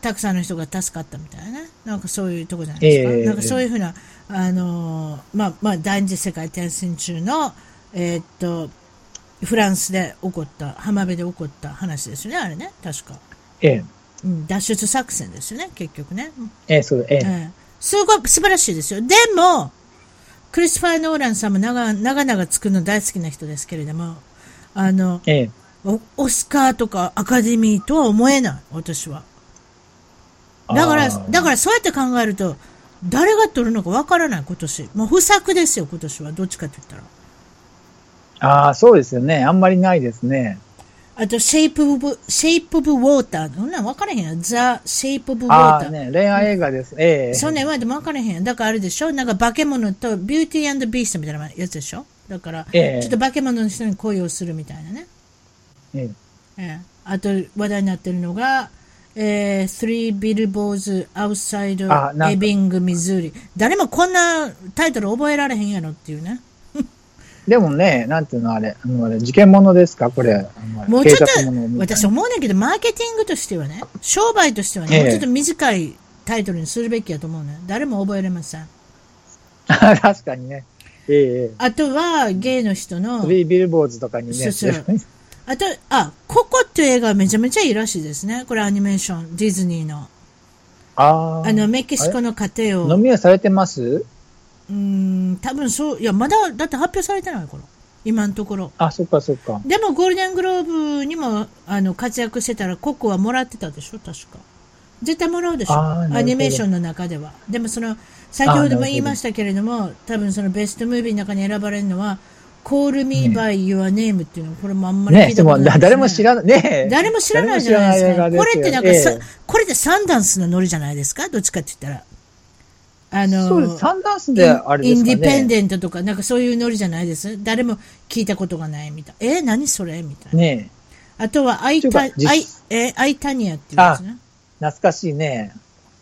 たくさんの人が助かったみたいなね。なんかそういうとこじゃないですか？ええなんかそういうふうな、あのーまあ、まあ、第二次世界大戦中の、えーっと、フランスで起こった、浜辺で起こった話ですよね、あれね、確か。ええ、うん、脱出作戦ですよね、結局ね。うんええ、そう、ええ。ええすごい素晴らしいですよ。でも、クリスファー・ノーランさんも長長々作るの大好きな人ですけれども、あの、ええ。おオスカーとかアカデミーとは思えない、私は。だから、だからそうやって考えると、誰が取るのかわからない、今年。もう不作ですよ、今年は。どっちかって言ったら。ああ、そうですよね。あんまりないですね。あと、シェイプ・オブ、シェイプ・オブ・ウォーター。そんなん分からへんやん。ザ・シェイプ・オブ・ウォーター。ああね、恋愛映画です。ええ。そんなん言われても分からへんやん。だからあれでしょ？なんか化け物とビューティービーストみたいなやつでしょ？だから、ええちょっと化け物の人に恋をするみたいなね。ええええ、あと話題になってるのが、えー、Three Billboards あ Outside Ebbing, Missouri。誰もこんなタイトル覚えられへんやろっていうね。でもね、なんていうのあれ、あのあれ、事件物ですか？これ。もうちょっと、私思うねんけど、マーケティングとしてはね、商売としてはね、ええもうちょっと短いタイトルにするべきやと思うね。誰も覚えれません。確かにね。ええええ。あとは、ゲイの人のビルボーズとかにね。そうそうあと、あ、ココっていう映画はめちゃめちゃいいらしいですね。これアニメーション、ディズニーの。ああ。あの、メキシコの家庭を。飲みはされてます？うーん、多分そう、いや、まだ、だって発表されてない頃。今のところ。あ、そっかそっか。でも、ゴールデングローブにも、あの、活躍してたら、ココはもらってたでしょ確か。絶対もらうでしょアニメーションの中では。でも、その、先ほども言いましたけれども、多分そのベストムービーの中に選ばれるのは、Call Me by Your Name っていうの、これもあんまり聞ね、いたことないね。だ誰も知らない、ね誰も知らないじゃないですか。誰もこれってなんかさ、知らない映画ですよこれってサンダンスのノリじゃないですか？どっちかって言ったら。あの、そうです。サンダンスであれですかね。インディペンデントとか、なんかそういうノリじゃないです？誰も聞いたことがないみたい。え何それ？みたいな。ねあとは、アイタ、アイ、えアイタニアっていうやつね。懐かしいね。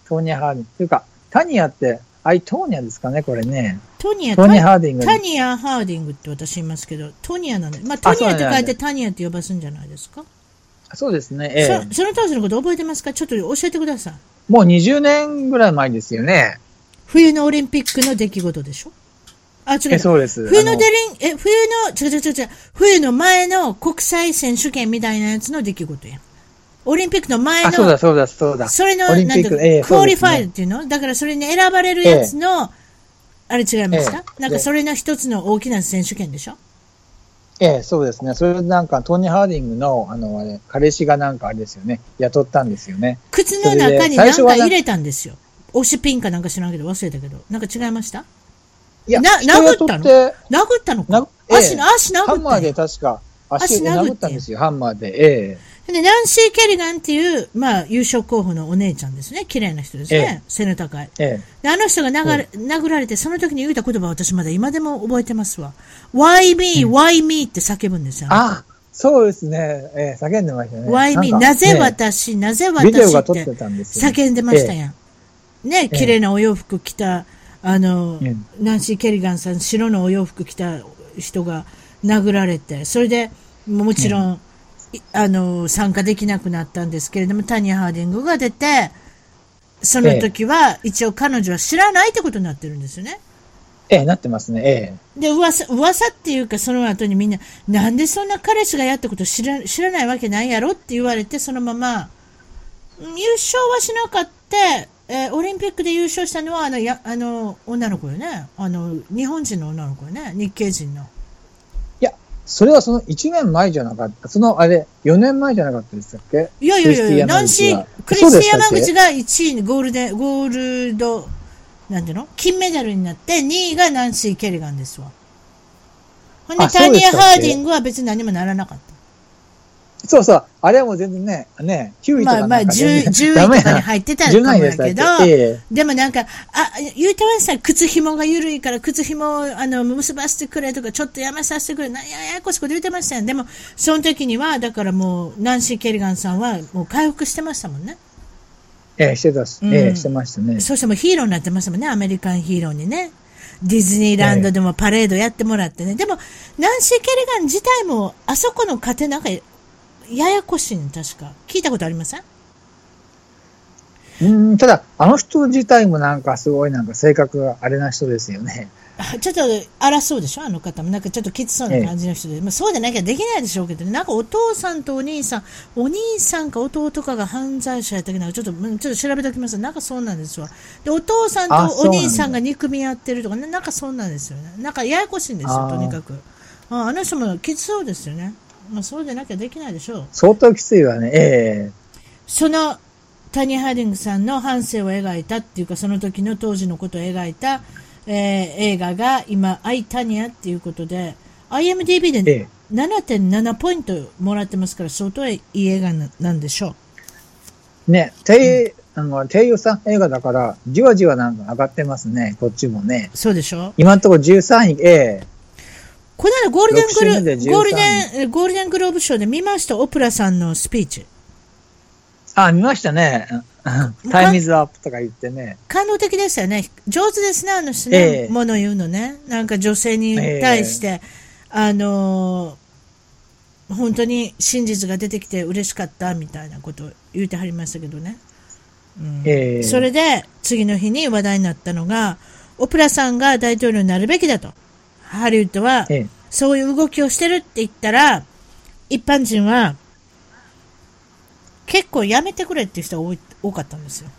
トーニャ・ハーディング。というか、タニアって、アイトーニャですかね、これね。トニア、トーニャ・タハーディング。タニア・ハーディングって私言いますけど、トニアなんで、まあ、トニアって書いてタニアって呼ばすんじゃないですか、そうですね。ええそその当時のこと覚えてますか？ちょっと教えてください。もう20年ぐらい前ですよね。冬のオリンピックの出来事でしょ？あ、違え、う。そうです。冬のデリン、え、冬の、違う違う違う冬の前の国際選手権みたいなやつの出来事やん。オリンピックの前の、あ、そうだ、そうだ、そうだ。それの、なんていうかええ qualifierっていうの？だからそれに選ばれるやつの、あれ違いました、ええなんかそれの一つの大きな選手権でしょ？ええ、そうですね。それなんか、トーニャ・ハーディングの、あの、あれ、彼氏がなんかあれですよね。雇ったんですよね。靴の中にそれで最初はななんか入れたんですよ。推しピンかなんか知らんけど忘れたけど。なんか違いました？いや、な人殴ったの？殴ったのか？なええ足の、足殴ったハンマーでよ確か、足で足殴ったんですよ、ハンマーで。えで、ナンシー・ケリガンっていう、まあ、優勝候補のお姉ちゃんですね。綺麗な人ですね。背の高い。えであの人が殴れ殴られて、その時に言うた言葉を私まだ今でも覚えてますわ。Why me? Why me? って叫ぶんですよ。あ、そうですね。ええ叫んでましたね。Why me? なぜね私、なぜ私って。叫んでましたやん。ね、綺麗なお洋服着た、あの、ええナンシー・ケリガンさん、白のお洋服着た人が殴られて、それでもちろん、いあの、参加できなくなったんですけれども、タニア・ハーディングが出て、その時は、一応彼女は知らないってことになってるんですよね。ええ、なってますね。ええ。で、噂、噂っていうか、その後にみんな、なんでそんな彼氏がやったこと知ら知らないわけないやろって言われて、そのまま、うん優勝はしなかった、えーオリンピックで優勝したのは、あの、や、あの、女の子よね。あの、日本人の女の子よね。日系人の。いや、それはその1年前じゃなかった。その、あれ、4年前じゃなかったでしたっけ？いやいやいやいや、ナンシー、クリスティ山口が。が1位にゴールデン、ゴールド、なんていうの？金メダルになって、2位がナンシー・ケリガンですわ。ほんで、あタニア・ハーディングは別に何もならなかった。そうそう。あれはもう全然ね、ね、9位とまあまあ、かなんか 10, 全然10位とかに入ってたか10も位でしたっやけど、けええでもなんか、あ、言うてました靴紐が緩いから靴紐をあの結ばせてくれとか、ちょっとやめさせてくれ。なやややこしいこと言うてましたよ。でも、その時には、だからもう、ナンシー・ケリガンさんはもう回復してましたもんね。ええ、してたし、うんええ、してましたね。そしてもうヒーローになってましたもんね、アメリカンヒーローにね。ディズニーランドでもパレードやってもらってね。でも、ナンシー・ケリガン自体も、あそこの家庭なんか、ややこしいの、確か。聞いたことありません？うん、ただ、あの人自体もなんかすごいなんか性格があれな人ですよね。あちょっと荒そうでしょあの方も。なんかちょっときつそうな感じの人で。まあ、そうでなきゃできないでしょうけどね。なんかお父さんとお兄さん、お兄さんか弟かが犯罪者やったけど、ちょっと、うんちょっと調べておきますなんかそうなんですわ。で、お父さんとお兄さんが憎み合ってるとかね、なんかそうなんですよね。なんかややこしいんですよ、とにかく。ああの人もきつそうですよね。まあ、そうでなきゃできないでしょう。相当きついわね。えそのタニー・ハーディングさんの半生を描いたっていうか、その時の当時のことを描いた、えー映画が今、アイ・タニアっていうことで、IMDB ええでえ7.7ポイントもらってますから、相当いい映画ななんでしょう。ね、低、あの、低予算映画だから、じわじわなんか上がってますね。こっちもね。そうでしょ今のところ13位、ええこの間ゴールデング6週目でル、13ゴールデン、えゴールデングローブ賞で見ました、オプラさんのスピーチ。あ、見ましたね。タイムイズアップとか言ってね。感動的でしたよね。上手ですね、あの人ね。ええもの言うのね。なんか女性に対して、あのー本当に真実が出てきて嬉しかったみたいなことを言ってはりましたけどね。うんええそれで、次の日に話題になったのが、オプラさんが大統領になるべきだと。ハリウッドは、ええそういう動きをしてるって言ったら、一般人は、結構やめてくれっていう人が多い多かったんですよ。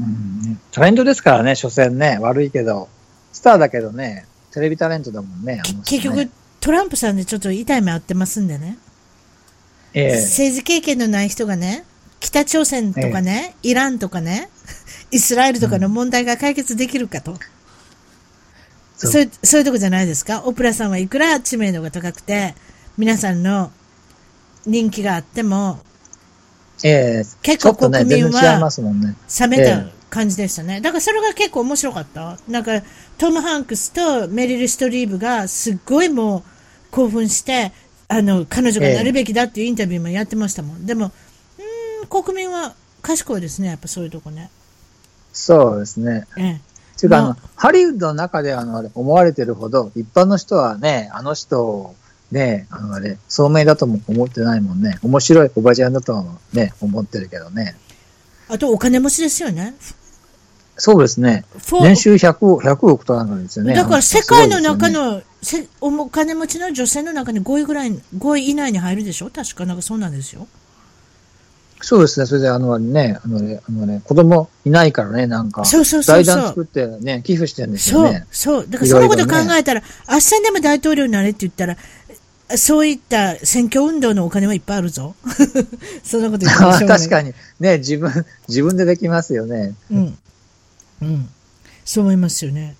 うんねタレントですからね、所詮ね。悪いけど。スターだけどね、テレビタレントだもんね。結局、トランプさんでちょっと痛い目合ってますんでね、ええ政治経験のない人がね、北朝鮮とかね、イランとかね、イスラエルとかの問題が解決できるかと。そうそういうそういうとこじゃないですか？オプラさんはいくら知名度が高くて、皆さんの人気があっても、ええ結構国民は。冷めたえ感じでしたね。だからそれが結構面白かった？なんか、トム・ハンクスとメリル・ストリーブがすっごいもう興奮して、あの、彼女がなるべきだっていうインタビューもやってましたもん。でも、うーん、国民は賢いですね。やっぱそういうとこね。そうですね。ええ。ていうか、あまの、ハリウッドの中であの、あれ、思われてるほど、一般の人はね、あの人を、ね、あの、あれ、聡明だとも思ってないもんね。面白いおばちゃんだとはね、思ってるけどね。あとお金持ちですよね。そうですね。年収100億、100億となんかですよね。だから世界の中の、せお金持ちの女性の中に5位ぐらい、5位以内に入るでしょ？確かなんかそうなんですよ。そうですね。それで、あの、ね、あのね、あのね、子供いないからね、なんか、そうそうそうそう財団作ってね、寄付してるんですそうよね。、そう。だからそのこと考えたら、明日でも大統領になれって言ったら、そういった選挙運動のお金はいっぱいあるぞ。そんなこと言ってもしょうがない 確かに。ね、自分、自分でできますよね。うん。うん。そう思いますよね。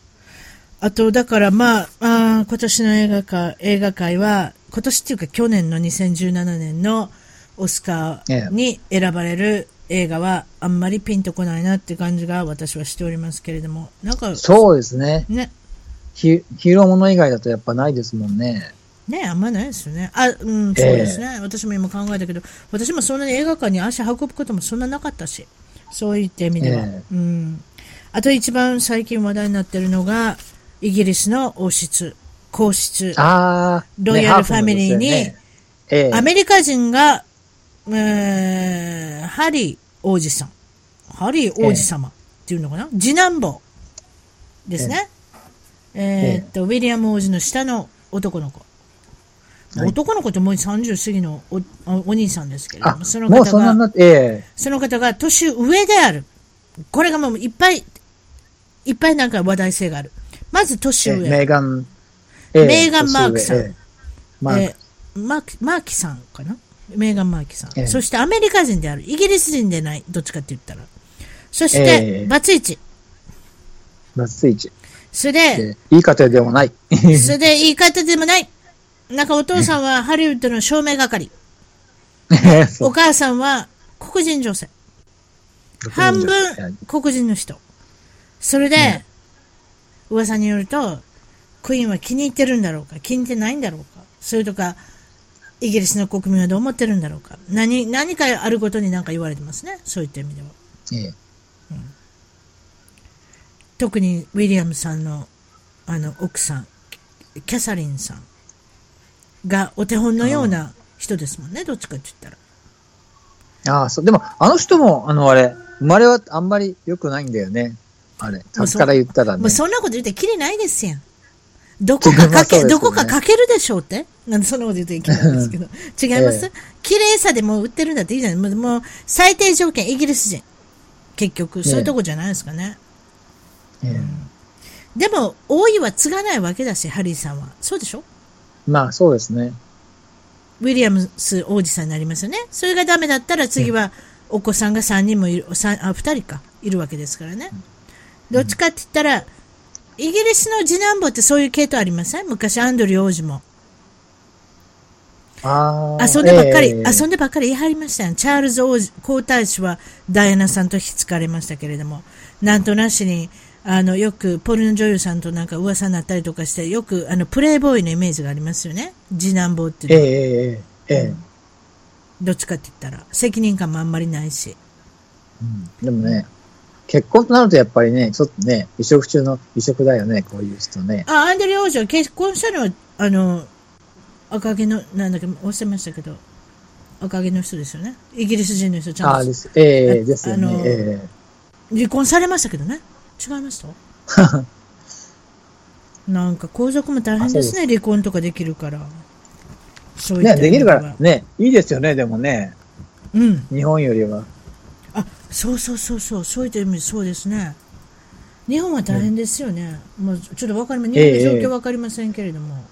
あと、だからまあ、あー今年の映画界、映画界は、今年っていうか去年の2017年のオスカーに選ばれる映画はあんまりピンとこないなって感じが私はしておりますけれども、なんか、そうですね。ね、ヒヒーローもの以外だとやっぱないですもんね。ねあんまないですよね。あ、うん、そうですね。私も今考えたけど、私もそんなに映画館に足運ぶこともそんななかったし、そういった意味では。えうん。あと一番最近話題になってるのが、イギリスの王室、皇室、ああ、ロイヤルファミリーにねええアメリカ人が、えー、ハリー王子さん、ハリー王子様っていうのかな、次男坊ですね。えーっと、ウィリアム王子の下の男の子。はい。男の子ってもう30過ぎのおおお兄さんですけれどあも、その方が、えその方が年上である。これがもういっぱい、いっぱいなんか話題性がある。まず年ええ上。メーガン、ええメーガンマークさん。ええマーク。えーマーキマーキさんかな？メーガン・マーキさん、ええそしてアメリカ人である。イギリス人でない。どっちかって言ったら。そしえて、えバツイチ。バツイチ。それで、ええいい家庭でもない。それで言い方でもない。なんかお父さんはハリウッドの照明係。お母さんは黒人女性。半分黒人の人。それで、ね噂によると、クイーンは気に入ってるんだろうか、気に入ってないんだろうか、それとか、イギリスの国民はどう思ってるんだろうか、何、何かあることになんか言われてますね、そういった意味では。ええ特にウィリアムさんの、あの、奥さん、キャサリンさんがお手本のような人ですもんね、どっちかって言ったら。ああ、そう。でも、あの人も、あの、あれ、生まれはあんまり良くないんだよね。あれ、もうそ先から言ったらねもう。そんなこと言ってきりないですやん。どこかかけ、ねどこかかけるでしょうって？なんでそんなこと言っていけないんですけど。違います、え綺麗さでもう売ってるんだっていいじゃないもうもう最低条件、イギリス人。結局、そういうとこじゃないですかね。ええでも、王位は継がないわけだし、ハリーさんは。そうでしょ？まあ、そうですね。ウィリアムス王子さんになりますよね。それがダメだったら次はお子さんが3人もいる、三あ、2人か、いるわけですからね。どっちかって言ったら、イギリスの次男坊ってそういう系統ありません？昔アンドリュー王子も。ああ。遊んでばっかり、ええ遊んでばっかり言い張りましたよ。チャールズ王子皇太子はダイアナさんとひっつかれましたけれども、なんとなしに、あの、よくポルノ女優さんとなんか噂になったりとかして、よくあの、プレイボーイのイメージがありますよね。次男坊っていうのはええええええどっちかって言ったら、責任感もあんまりないし。うんでもね、結婚となるとやっぱりね、ちょっとね、移植中の移植だよね、こういう人ね。あ、アンドリュー王子は結婚したのは、あの、赤毛の、なんだっけ、忘れましたけど、赤毛の人ですよね。イギリス人の人、ちゃんとああです。ええあですよあのね。え離婚されましたけどね。違いました なんか皇族も大変ですね、離婚とかできるから。そうえね、いったできるから、ね、いいですよね、でもね、うん。日本よりは。あ、そうそうそうそう、そういった意味、そうですね。日本は大変ですよね。もうちょっとわかりま、日本の状況わかりませんけれども。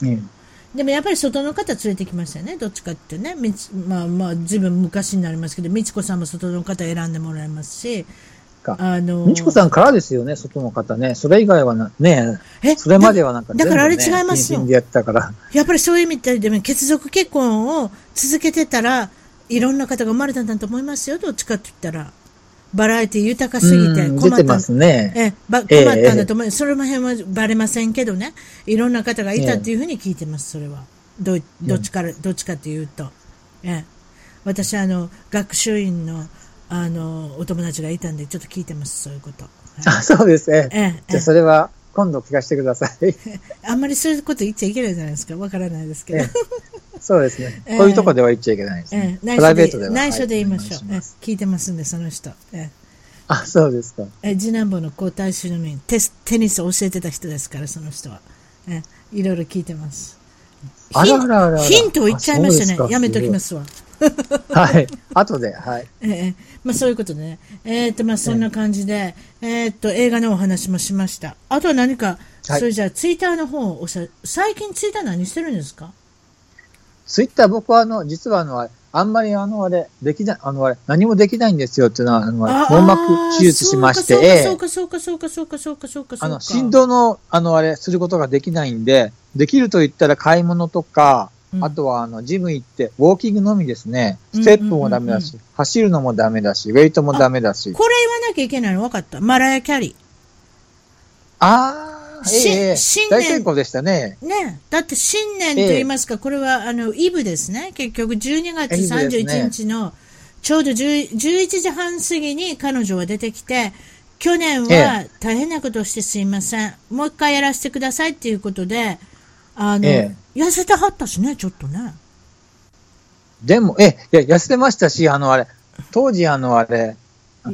ねでもやっぱり外の方連れてきましたよね、どっちかってね。みちまあまあ、ずいぶん昔になりますけど、美智子さんも外の方選んでもらいますし、かあのみちこさんからですよね、外の方ね。それ以外はな、ね、えそれまではなんかだだからあれ違いますよやってたから。やっぱりそういう意味でも、血族結婚を続けてたら、いろんな方が生まれたんだと思いますよ、どっちかって言ったら。バラエティ豊かすぎてうん困った出てますね。えばええ困ったんだと思う、それも辺はバレませんけどね、いろんな方がいたっていうふうに聞いてます、それは。どどっちから、どっちかっていうと。ええ、私あの、学習院のあのお友達がいたんで、ちょっと聞いてます、そういうこと。はいあ、そうですね。えええじゃあそれは今度聞かせてください。え あんまりそういうこと言っちゃいけないじゃないですか、わからないですけど。えそうですね。ええこういうとこでは言っちゃいけないですね。ええプライベートでは。内緒で言いましょう、はい聞いてますんで、その人。えあ、そうですか。ええ次男坊の皇太子のにテステニスを教えてた人ですから、その人は。ええいろいろ聞いてます。あらあらあらヒントを言っちゃいましたね。やめときますわ。はい。後で、はい。ええまあそういうことでね。えーっと、まあそんな感じで、えーっと、映画のお話もしました。あとは何か、はいそれじゃあツイッターの方をおさ、最近ツイッター何してるんですか？ツイッター僕はあの、実はあの、あんまりあの、あれ、できない、あの、あれ、何もできないんですよっていうのは、あの、網膜手術しまして、そうか、そうか、そうか、そうか、そうか、そうか、そうか。あの、振動の、あの、あれ、することができないんで、できると言ったら買い物とか、あとは、あの、ジム行って、ウォーキングのみですね。ステップもダメだし、走るのもダメだし、ウェイトもダメだし。これ言わなきゃいけないの？分かった。マラヤ・キャリー。あー。新年大成功でしたね。ー。ねだって新年と言いますか、これはあのイブですね。結局12月イブですね31日のちょうど10 11時半過ぎに彼女は出てきて、去年は大変なことをしてすいません。もう一回やらせてくださいっていうことで、あの、え痩せてはったしね、ちょっとね。でも、え、いや、痩せてましたし、あの、あれ、当時、あの、あれ、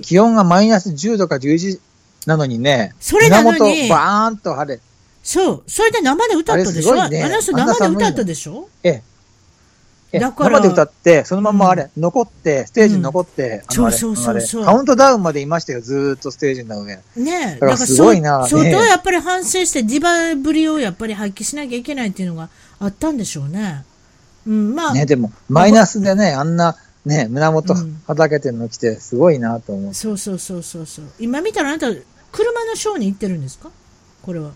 気温がマイナス10度か11なのにね、それなのに。バーンと晴れ、そう。それで生で歌ったでしょ？あ,、ね。の人生で歌ったでしょ？ええ、えだから。生で歌って、そのままあれ、残って、ステージに残って、そうそうそうそう。カウントダウンまでいましたよ、ずーっとステージの上。ねえ。だからすごいな相当やっぱり反省して、ディバぶりをやっぱり発揮しなきゃいけないっていうのがあったんでしょうね。うん、まあ、ね、でも、マイナスでね、あんな、ね、胸元うん。はだけてるの来て、すごいなと思う。そうそうそうそうそう。今見たらあなた、車のショーに行ってるんですか？これは。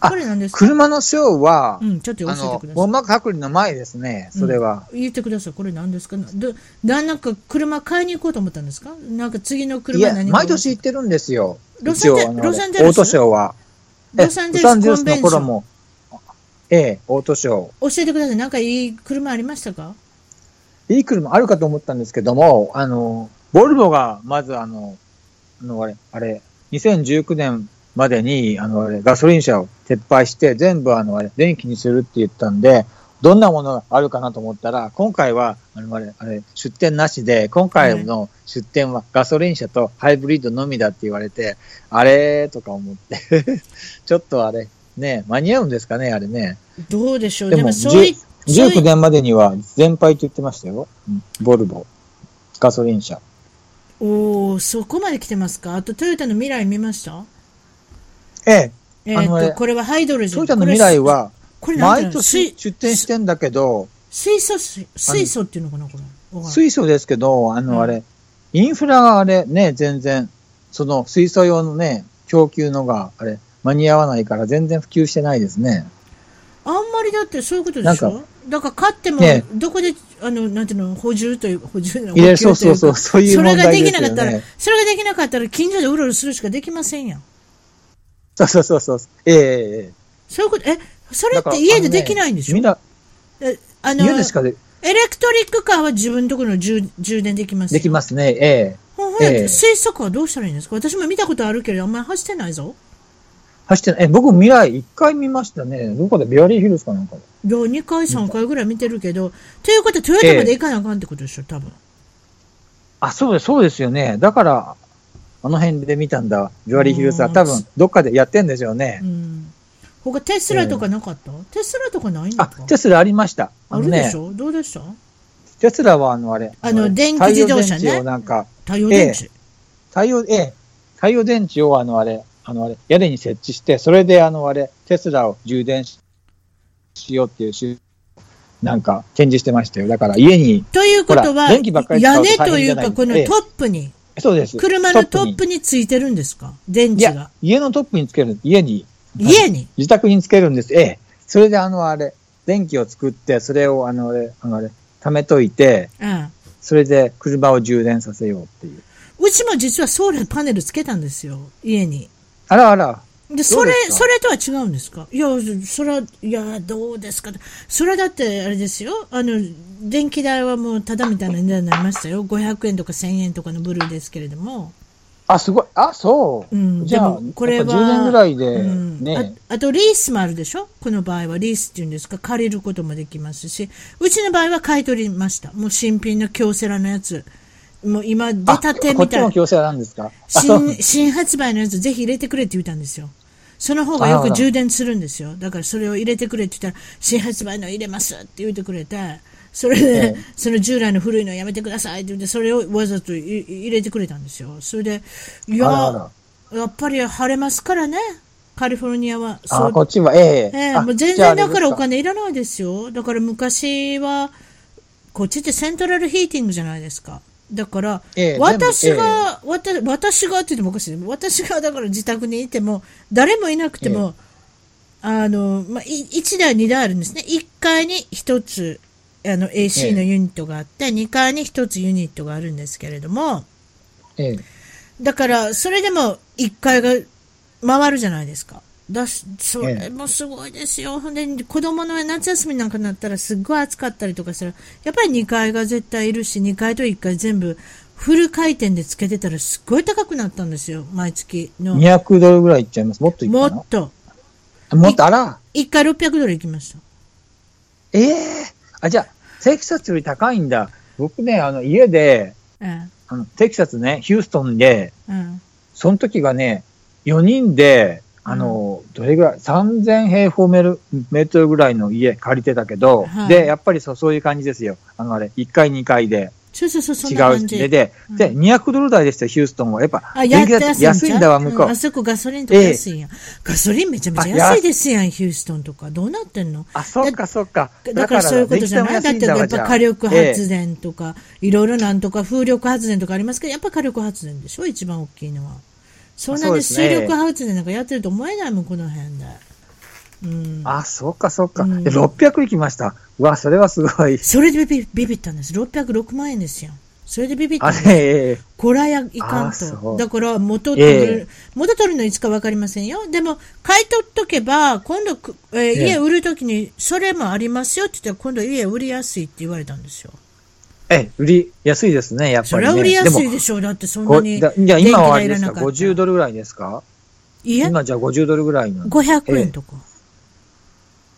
あこれなんですか？車のショーは、うん、ちょっと教えてくだ、さ網膜剥離の前ですね、それは。い。言ってください。これ何ですか？どななんか車買いに行こうと思ったんですか？なんか次のいや、車何毎年行ってるんですよ。ロサンゼロサンゼルス？オートショーは。えロサンゼルスロサンゼルスのコンベンション頃も、ええ、オートショ教えてください。なんかいい車ありましたか？ー。いい車あるかと思ったんですけども、あの、ボルボが、まずあの、あの、あれ、あれ、2019年までに、あの、あれ、ガソリン車を撤廃して、全部あの、あれ、電気にするって言ったんで、どんなものがあるかなと思ったら、今回は、あの、あれ、あれ、出店なしで、今回の出店はガソリン車とハイブリッドのみだって言われて、あれとか思って、ちょっとあれ、ね、間に合うんですかね、あれね。どうでしょう。でもそういそうい19年までには全廃って言ってましたよ。うんボルボ。ガソリン車。おお、そこまで来てますか？あとトヨタの未来見ました？ええ。えーっと、これはハイドロジン。トヨタの未来は、これ、毎年出店してんだけど、水素水、水素っていうのかな、これ。水素ですけど、あうんの、あれ、インフラがあれ、ね、全然、その水素用のね、供給のが、あれ、間に合わないから全然普及してないですね。あんまりだってそういうことでしなんょだから買ってもね、どこで、あの、なんていうの、補充という、補充のいかそうそうそう、そういうそれが問題ですできなかったらよね。、それができなかったら近所でうろうろするしかできませんやん。そうそうそうそう。えええええそういうこと、え、そえ。れって家でできないんでしょ？みんな、えあの、家でしかでエレクトリックカーは自分のところの充充電できますよできますね。ええ。ほんほんやええ水素カーどうしたらいいんですか？私も見たことあるけど、あんまり走ってないぞ。走ってない。え、僕未来一回見ましたね。どこでベアリーヒルズかなんかで。いや、2回、3回ぐらい見てるけど、ということはトヨタまで行かなあかんってことでしょ、多分。あ、そうです、そうですよね。だから、あの辺で見たんだ。ベアリーヒルズはうん多分どっかでやってんでしょうねう。ん。他テスラとかなかった、テスラとかないんだあか、テスラありました。あのねるでしょ？どうでした？テスラはあのあれ。あの電気自動車ね太陽電池をなんか、太陽電池。太陽、ええ、太陽電池をあのあれ、あのあれ、屋根に設置して、それであのあれ、テスラを充電ししようっていうし、なんか展示してましたよ。だから家に、ということは、屋根というか、このトップに、そうです。車のトッにプについてるんですか？電池が。、家のトップにつける、家に、家に？自宅につけるんです。ええ。それであのあれ、電気を作って、それをあのあれ、あのあれ、貯めといて、ああそれで車を充電させようっていう。うちも実はソーラーパネルつけたんですよ、家に。あらあら。で、それそれとは違うんですか？いや、それは、いや、どうですか？それはだって、あれですよ。あの、電気代はもうただみたいな値段になりましたよ。500円とか1000円とかの部類ですけれども。あ、すごい。あ、そう。うん、じゃあ、でもこれは、やっぱ10年ぐらいで、うんね。あ。あと、リースもあるでしょ？この場合は、リースっていうんですか、借りることもできますし、うちの場合は買い取りました。もう新品の京セラのやつ。もう今出たてみい。ったちも強制なんですか？新新発売のやつぜひ入れてくれって言ったんですよ。その方がよく充電するんですよ。だからそれを入れてくれって言ったら、新発売の入れますって言ってくれて、それで、ええその従来の古いのやめてくださいって言って、それをわざとい入れてくれたんですよ。それで、いや、やっぱり晴れますからね、カリフォルニアは。あ、こっちは、ええええあもう全然だからお金いらないですよ。だから昔は、こっちってセントラルヒーティングじゃないですか。だから、ええ私が、わた私がって言ってもおかしい。私がだから自宅にいても、誰もいなくても、あの、まあ、い1台、2台あるんですね。1階に1つ、あの、AC のユニットがあって、2階に1つユニットがあるんですけれども、ええ。だから、それでも1階が回るじゃないですか。だし、それもすごいですよ。ほんで、子供の夏休みなんかになったらすっごい暑かったりとかしたら、やっぱり2階が絶対いるし、2階と1階全部フル回転でつけてたらすっごい高くなったんですよ。毎月の。200ドルぐらいいっちゃいます。もっといくかな？もっと。もっと、あら。1回600ドル行きました。ええあ、じゃあ、テキサスより高いんだ。僕ね、あの、家で、えあの、テキサスね、ヒューストンで、え。うん。その時がね、4人で、あの、どれぐらい ?3000 平方メーメートルぐらいの家借りてたけど、はいで、やっぱりそうそういう感じですよ。あの、あれ、1階2階でそうそうそう、そん違。うで、で、うんで、200ドル台でしたよ、ヒューストンは。やっぱ、あ、や安いんだわ、向こう。んあそこガソリンとか安いやん。ガソリンめちゃめちゃ安いですやん、ヒューストンとか。どうなってんの？あ、そっかそっか。だからそういうことじゃない？だってやっぱ火力発電とか、いろいろなんとか風力発電とかありますけど、やっぱ火力発電でしょ？一番大きいのは。そんなで水力発電なんかやってると思えないもん、この辺で。うん。あ、そっかそっか。うんで600行きました。うわ、それはすごい。それでビビビビったんです。606万円ですよ。それでビビったあんです。れ、ええこらやいかんと。うだから元取る、ええ元取るのいつかわかりませんよ。でも、買い取っとけば、今度く、えーええ家売るときに、それもありますよって言ったら、今度家売りやすいって言われたんですよ。ええ、売りやすいですね、やっぱり、ね。それは売りやすいもでしょう。だってそんなこに。だじゃあ今はあれですか？電気代いらなかった ?50 ドルぐらいですか？いえ、今じゃあ50ドルぐらいなの。500円とか。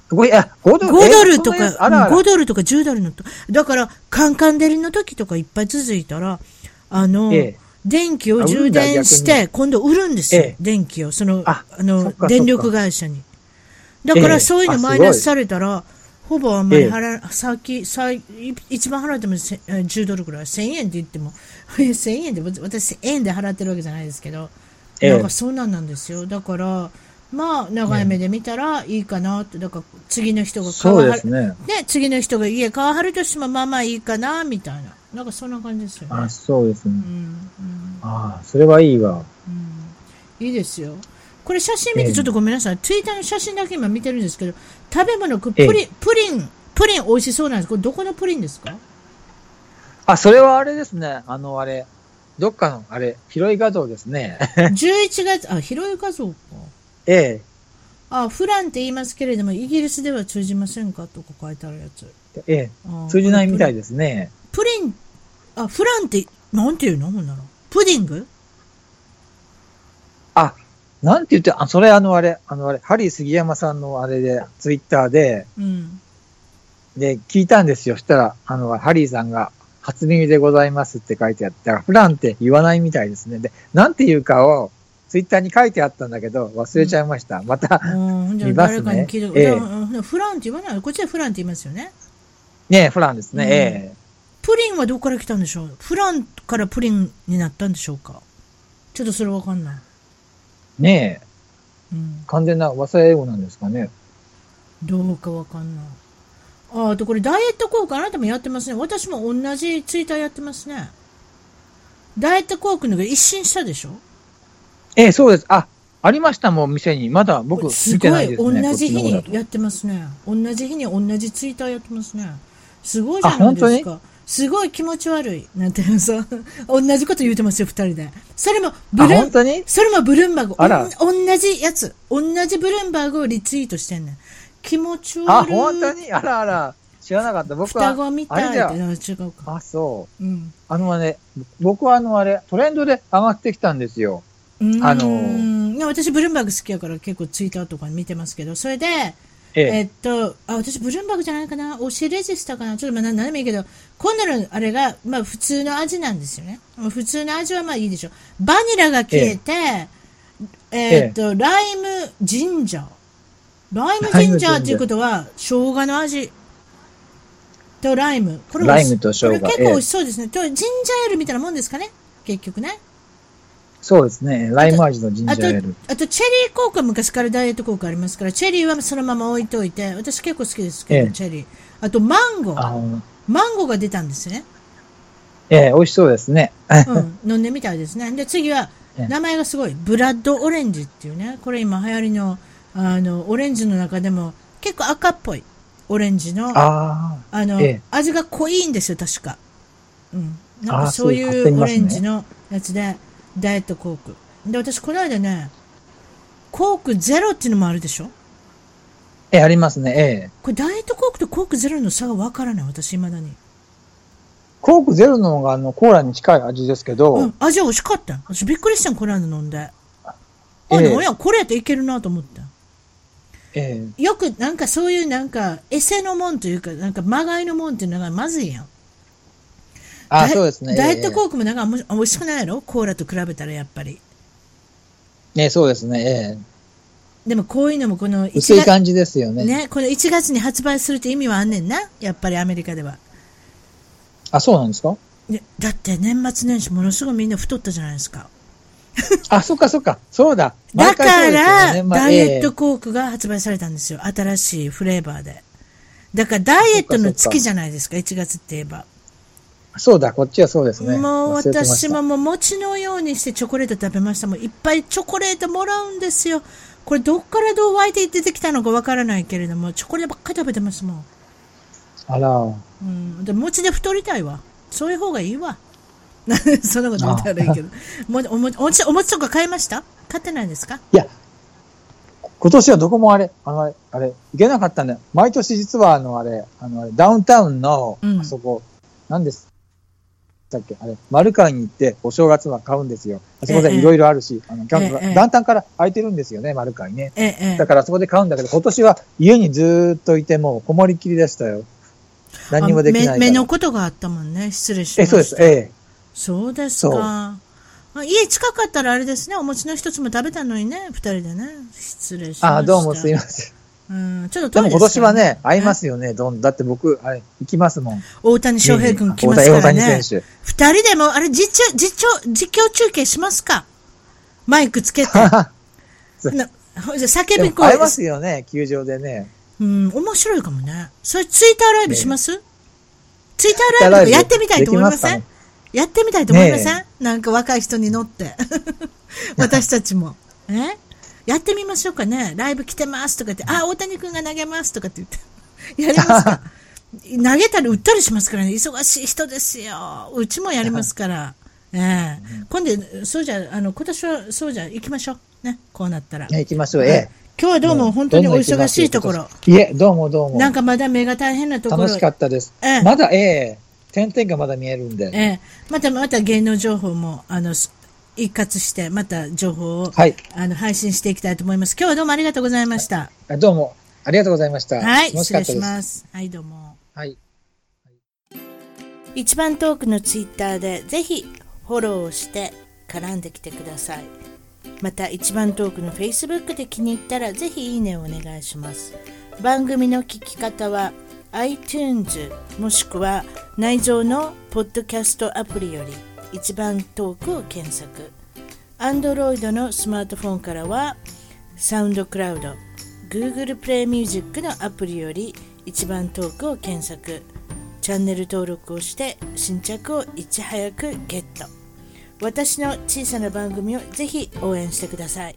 ごいや、5ドル5ドルとか、あらあら5ドルとか10ドルのと。だから、カンカン照りの時とかいっぱい続いたら、あの、ええ電気を充電し逆て、今度売るんですよ。ええ電気を。その、ああの電力会社に。だから、ええそういうのマイナスされたら、ほぼあんまりええ払、さっき、さい一番払ってもせえ10ドルぐらい。1000円って言っても、1000円で、私円で払ってるわけじゃないですけど、ええなんかそうなんなんですよ。だから、まあ、長い目で見たらいいかなって、だから次の人がそうはですね。ね、次の人が家買わはるとしても、まあまあいいかな、みたいな。なんかそんな感じですよね。あ、そうですね。うん、うん、あそれはいいわ。うん。いいですよ。これ写真見てちょっとごめんなさい。ツイッターの写真だけ今見てるんですけど、食べ物、プリン、プリン、プリン美味しそうなんです。これどこのプリンですか？あ、それはあれですね。あの、あれ、どっかの、あれ、広い画像ですね。?11 月、あ、広い画像か。えあ、フランって言いますけれども、イギリスでは通じませんか？とか書いてあるやつ。え、え通じないみたいで。ですね。プリン、あ、フランって、なんていうの？ほんなら。プディング？あ、なんて言って、あ、それあのあれ、あのあれ、ハリー杉山さんのあれで、ツイッターで、うん。で、聞いたんですよ。したら、あの、ハリーさんが、初耳でございますって書いてあったら、フランって言わないみたいですね。で、なんて言うかを、ツイッターに書いてあったんだけど、忘れちゃいました。また、うん、じゃあ見ますねえフランって言わないこっちはフランって言いますよね。ねフランですね。うんええプリンはどこから来たんでしょう？フランからプリンになったんでしょうか？ちょっとそれわかんない。ねえ、うん。完全な和製英語なんですかね。どうかわかんない。あ、あとこれダイエット効果あなたもやってますね。私も同じツイッターやってますね。ダイエット効果のが一新したでしょ？ええそうです。あ、ありましたもん、店に。まだ僕す見てごい、ないですね。同じ日こっちの方だとにやってますね。同じ日に同じツイッターやってますね。すごいじゃないですか。すごい気持ち悪い。なんていうのさ、同じこと言うてますよ、二人で。それも、ブあ、ルン、それもブルンバーグ。あら同じやつ。同じブルンバーグをリツイートしてんねん。気持ち悪い。あ、本当に？あらあら。知らなかった。僕は。双子みたいな違うか。あ、そう。うん。あのね、僕はあのあれ、トレンドで上がってきたんですよ。うーんあのいや私、ブルンバーグ好きやから結構ツイッターとか見てますけど、それで、えええ。っと、あ、私、ブルンバーグじゃないかな、オシレジスタかな、ちょっとまあ、ななんでもいいけど、今度のあれが、まあ、普通の味なんですよね。まあ普通の味はまあいいでしょう。バニラが消えて、えっと、ライムジンジャー。ライムジンジャーっていうことは、生姜の味とライム。これライムと生姜これ結構美味しそうですね。とジンジャーエールみたいなもんですかね？結局ね。そうですね。ライム味のジンジあとャーエール。、あとチェリー効果昔からダイエット効果ありますから、チェリーはそのまま置いといて、私結構好きですけど、ええチェリー。あとマンゴあー。マンゴーが出たんですね。ええ、美味しそうですね。うん、飲んでみたいですね。で、次はええ、名前がすごい、ブラッドオレンジっていうね、これ今流行りの、あのオレンジの中でも結構赤っぽいオレンジのああの、ええ味が濃いんですよ確か、うん、なんかそういうオレンジのやつでダイエットコーク。で私この間ねコークゼロっていうのもあるでしょ？ええ、ありますね。ええ。これダイエットコークとコークゼロの差がわからない。私未だに。コークゼロの方があのコーラに近い味ですけど、うん、味は美味しかった。よ私びっくりしたんこの間飲んで。あ、え。えなんやこれやったらいけるなと思った。ええ。よくなんかそういうなんかエセのもんというかなんかまがいのもんっていうのがまずいやんあそうですね。ダイエットコーークもなんか美味しくないやろコーラと比べたらやっぱりク。ええ、そうですね。えでもこういうのもこのえ。薄1月い感じですよね。ね、この1月に発売するって意味はあんねんな？やっぱりアメリカでは、あ、そうなんですか？ね、だって年末年始ものすごいみんな太ったじゃないですかあ、そっかそっか。そうだ。だから、ダイエットえコークが発売されたんですよ新しいフレーバーでだからダイエットの月じゃないですか？1月って言えばえそうだ、こっちはそうですね。もう私ももう餅のようにしてチョコレート食べました。もんいっぱいチョコレートもらうんですよ。これどっからどう湧いて出てきたのかわからないけれどもチョコレートばっかり食べてますもん。あら。うん、で餅で太りたいわ。そういう方がいいわ。そんなこと言ったらいいけど。もおもお餅お餅とか買いました？買ってないですか？いや、今年はどこもあれ、あの、あれ、行けなかったんだよ。毎年実はあの、あれ、あの、ダウンタウンの、うん。あそこ、何ですだっけ、あれ、丸川に行って、お正月は買うんですよ。あそこええでいろいろあるし、あの、キャンプがええ元旦から空いてるんですよね、丸川にね。ええええだからそこで買うんだけど、今年は家にずーっといてもうこもりっきりでしたよ。何にもできない目目のことがあったもんね失礼しまえ、したそうです。ええ。そうですかあ家近かったらあれですねお餅の一つも食べたのにね二人でね失礼しましたあ、どうもすいません。うん、ちょっと遠いでも今年はね、す会いますよね、どん、だって僕、あれ、行きますもん。大谷翔平君来ます大からね。谷選手。二人でもあれ実況実況実況中継しますか？マイクつけて。な叫び声。会えますよね、球場でね。うん、面白いかもね。それツイッターライブします、ツイッターライブやってみたいと思いません？やってみたいと思いません、ねなんか若い人に乗って。私たちも。え？やってみましょうかね。ライブ来てますとか言って、あ、大谷君が投げますとかって言って。やりますか 投げたり打ったりしますからね。忙しい人ですよ。うちもやりますから。ええ今度、そうじゃ、あの、今年はそうじゃ、行きましょう。ね。こうなったら。ね、行きましょう、ええ。今日はどうも本当にお忙しいところ。いえ、どうもどうも。なんかまだ目が大変なところ。楽しかったです。ええまだ、ええ、点々がまだ見えるんで。ええ、またまた芸能情報もあのす一括してまた情報を、はい。あの配信していきたいと思います。今日はどうもありがとうございました。あどうも、ありがとうございました。はい、失礼し。ます。はい、どうも。はい。一番トークのツイッターでぜひフォローをして絡んできてください。また一番トークの Facebook で気に入ったらぜひいいねをお願いします。番組の聞き方は iTunes もしくは内蔵のポッドキャストアプリより一番トークを検索。Android のスマートフォンからはサウンドクラウド Google プレイミュージックのアプリより一番トークを検索。チャンネル登録をして新着をいち早くゲット。私の小さな番組をぜひ応援してください。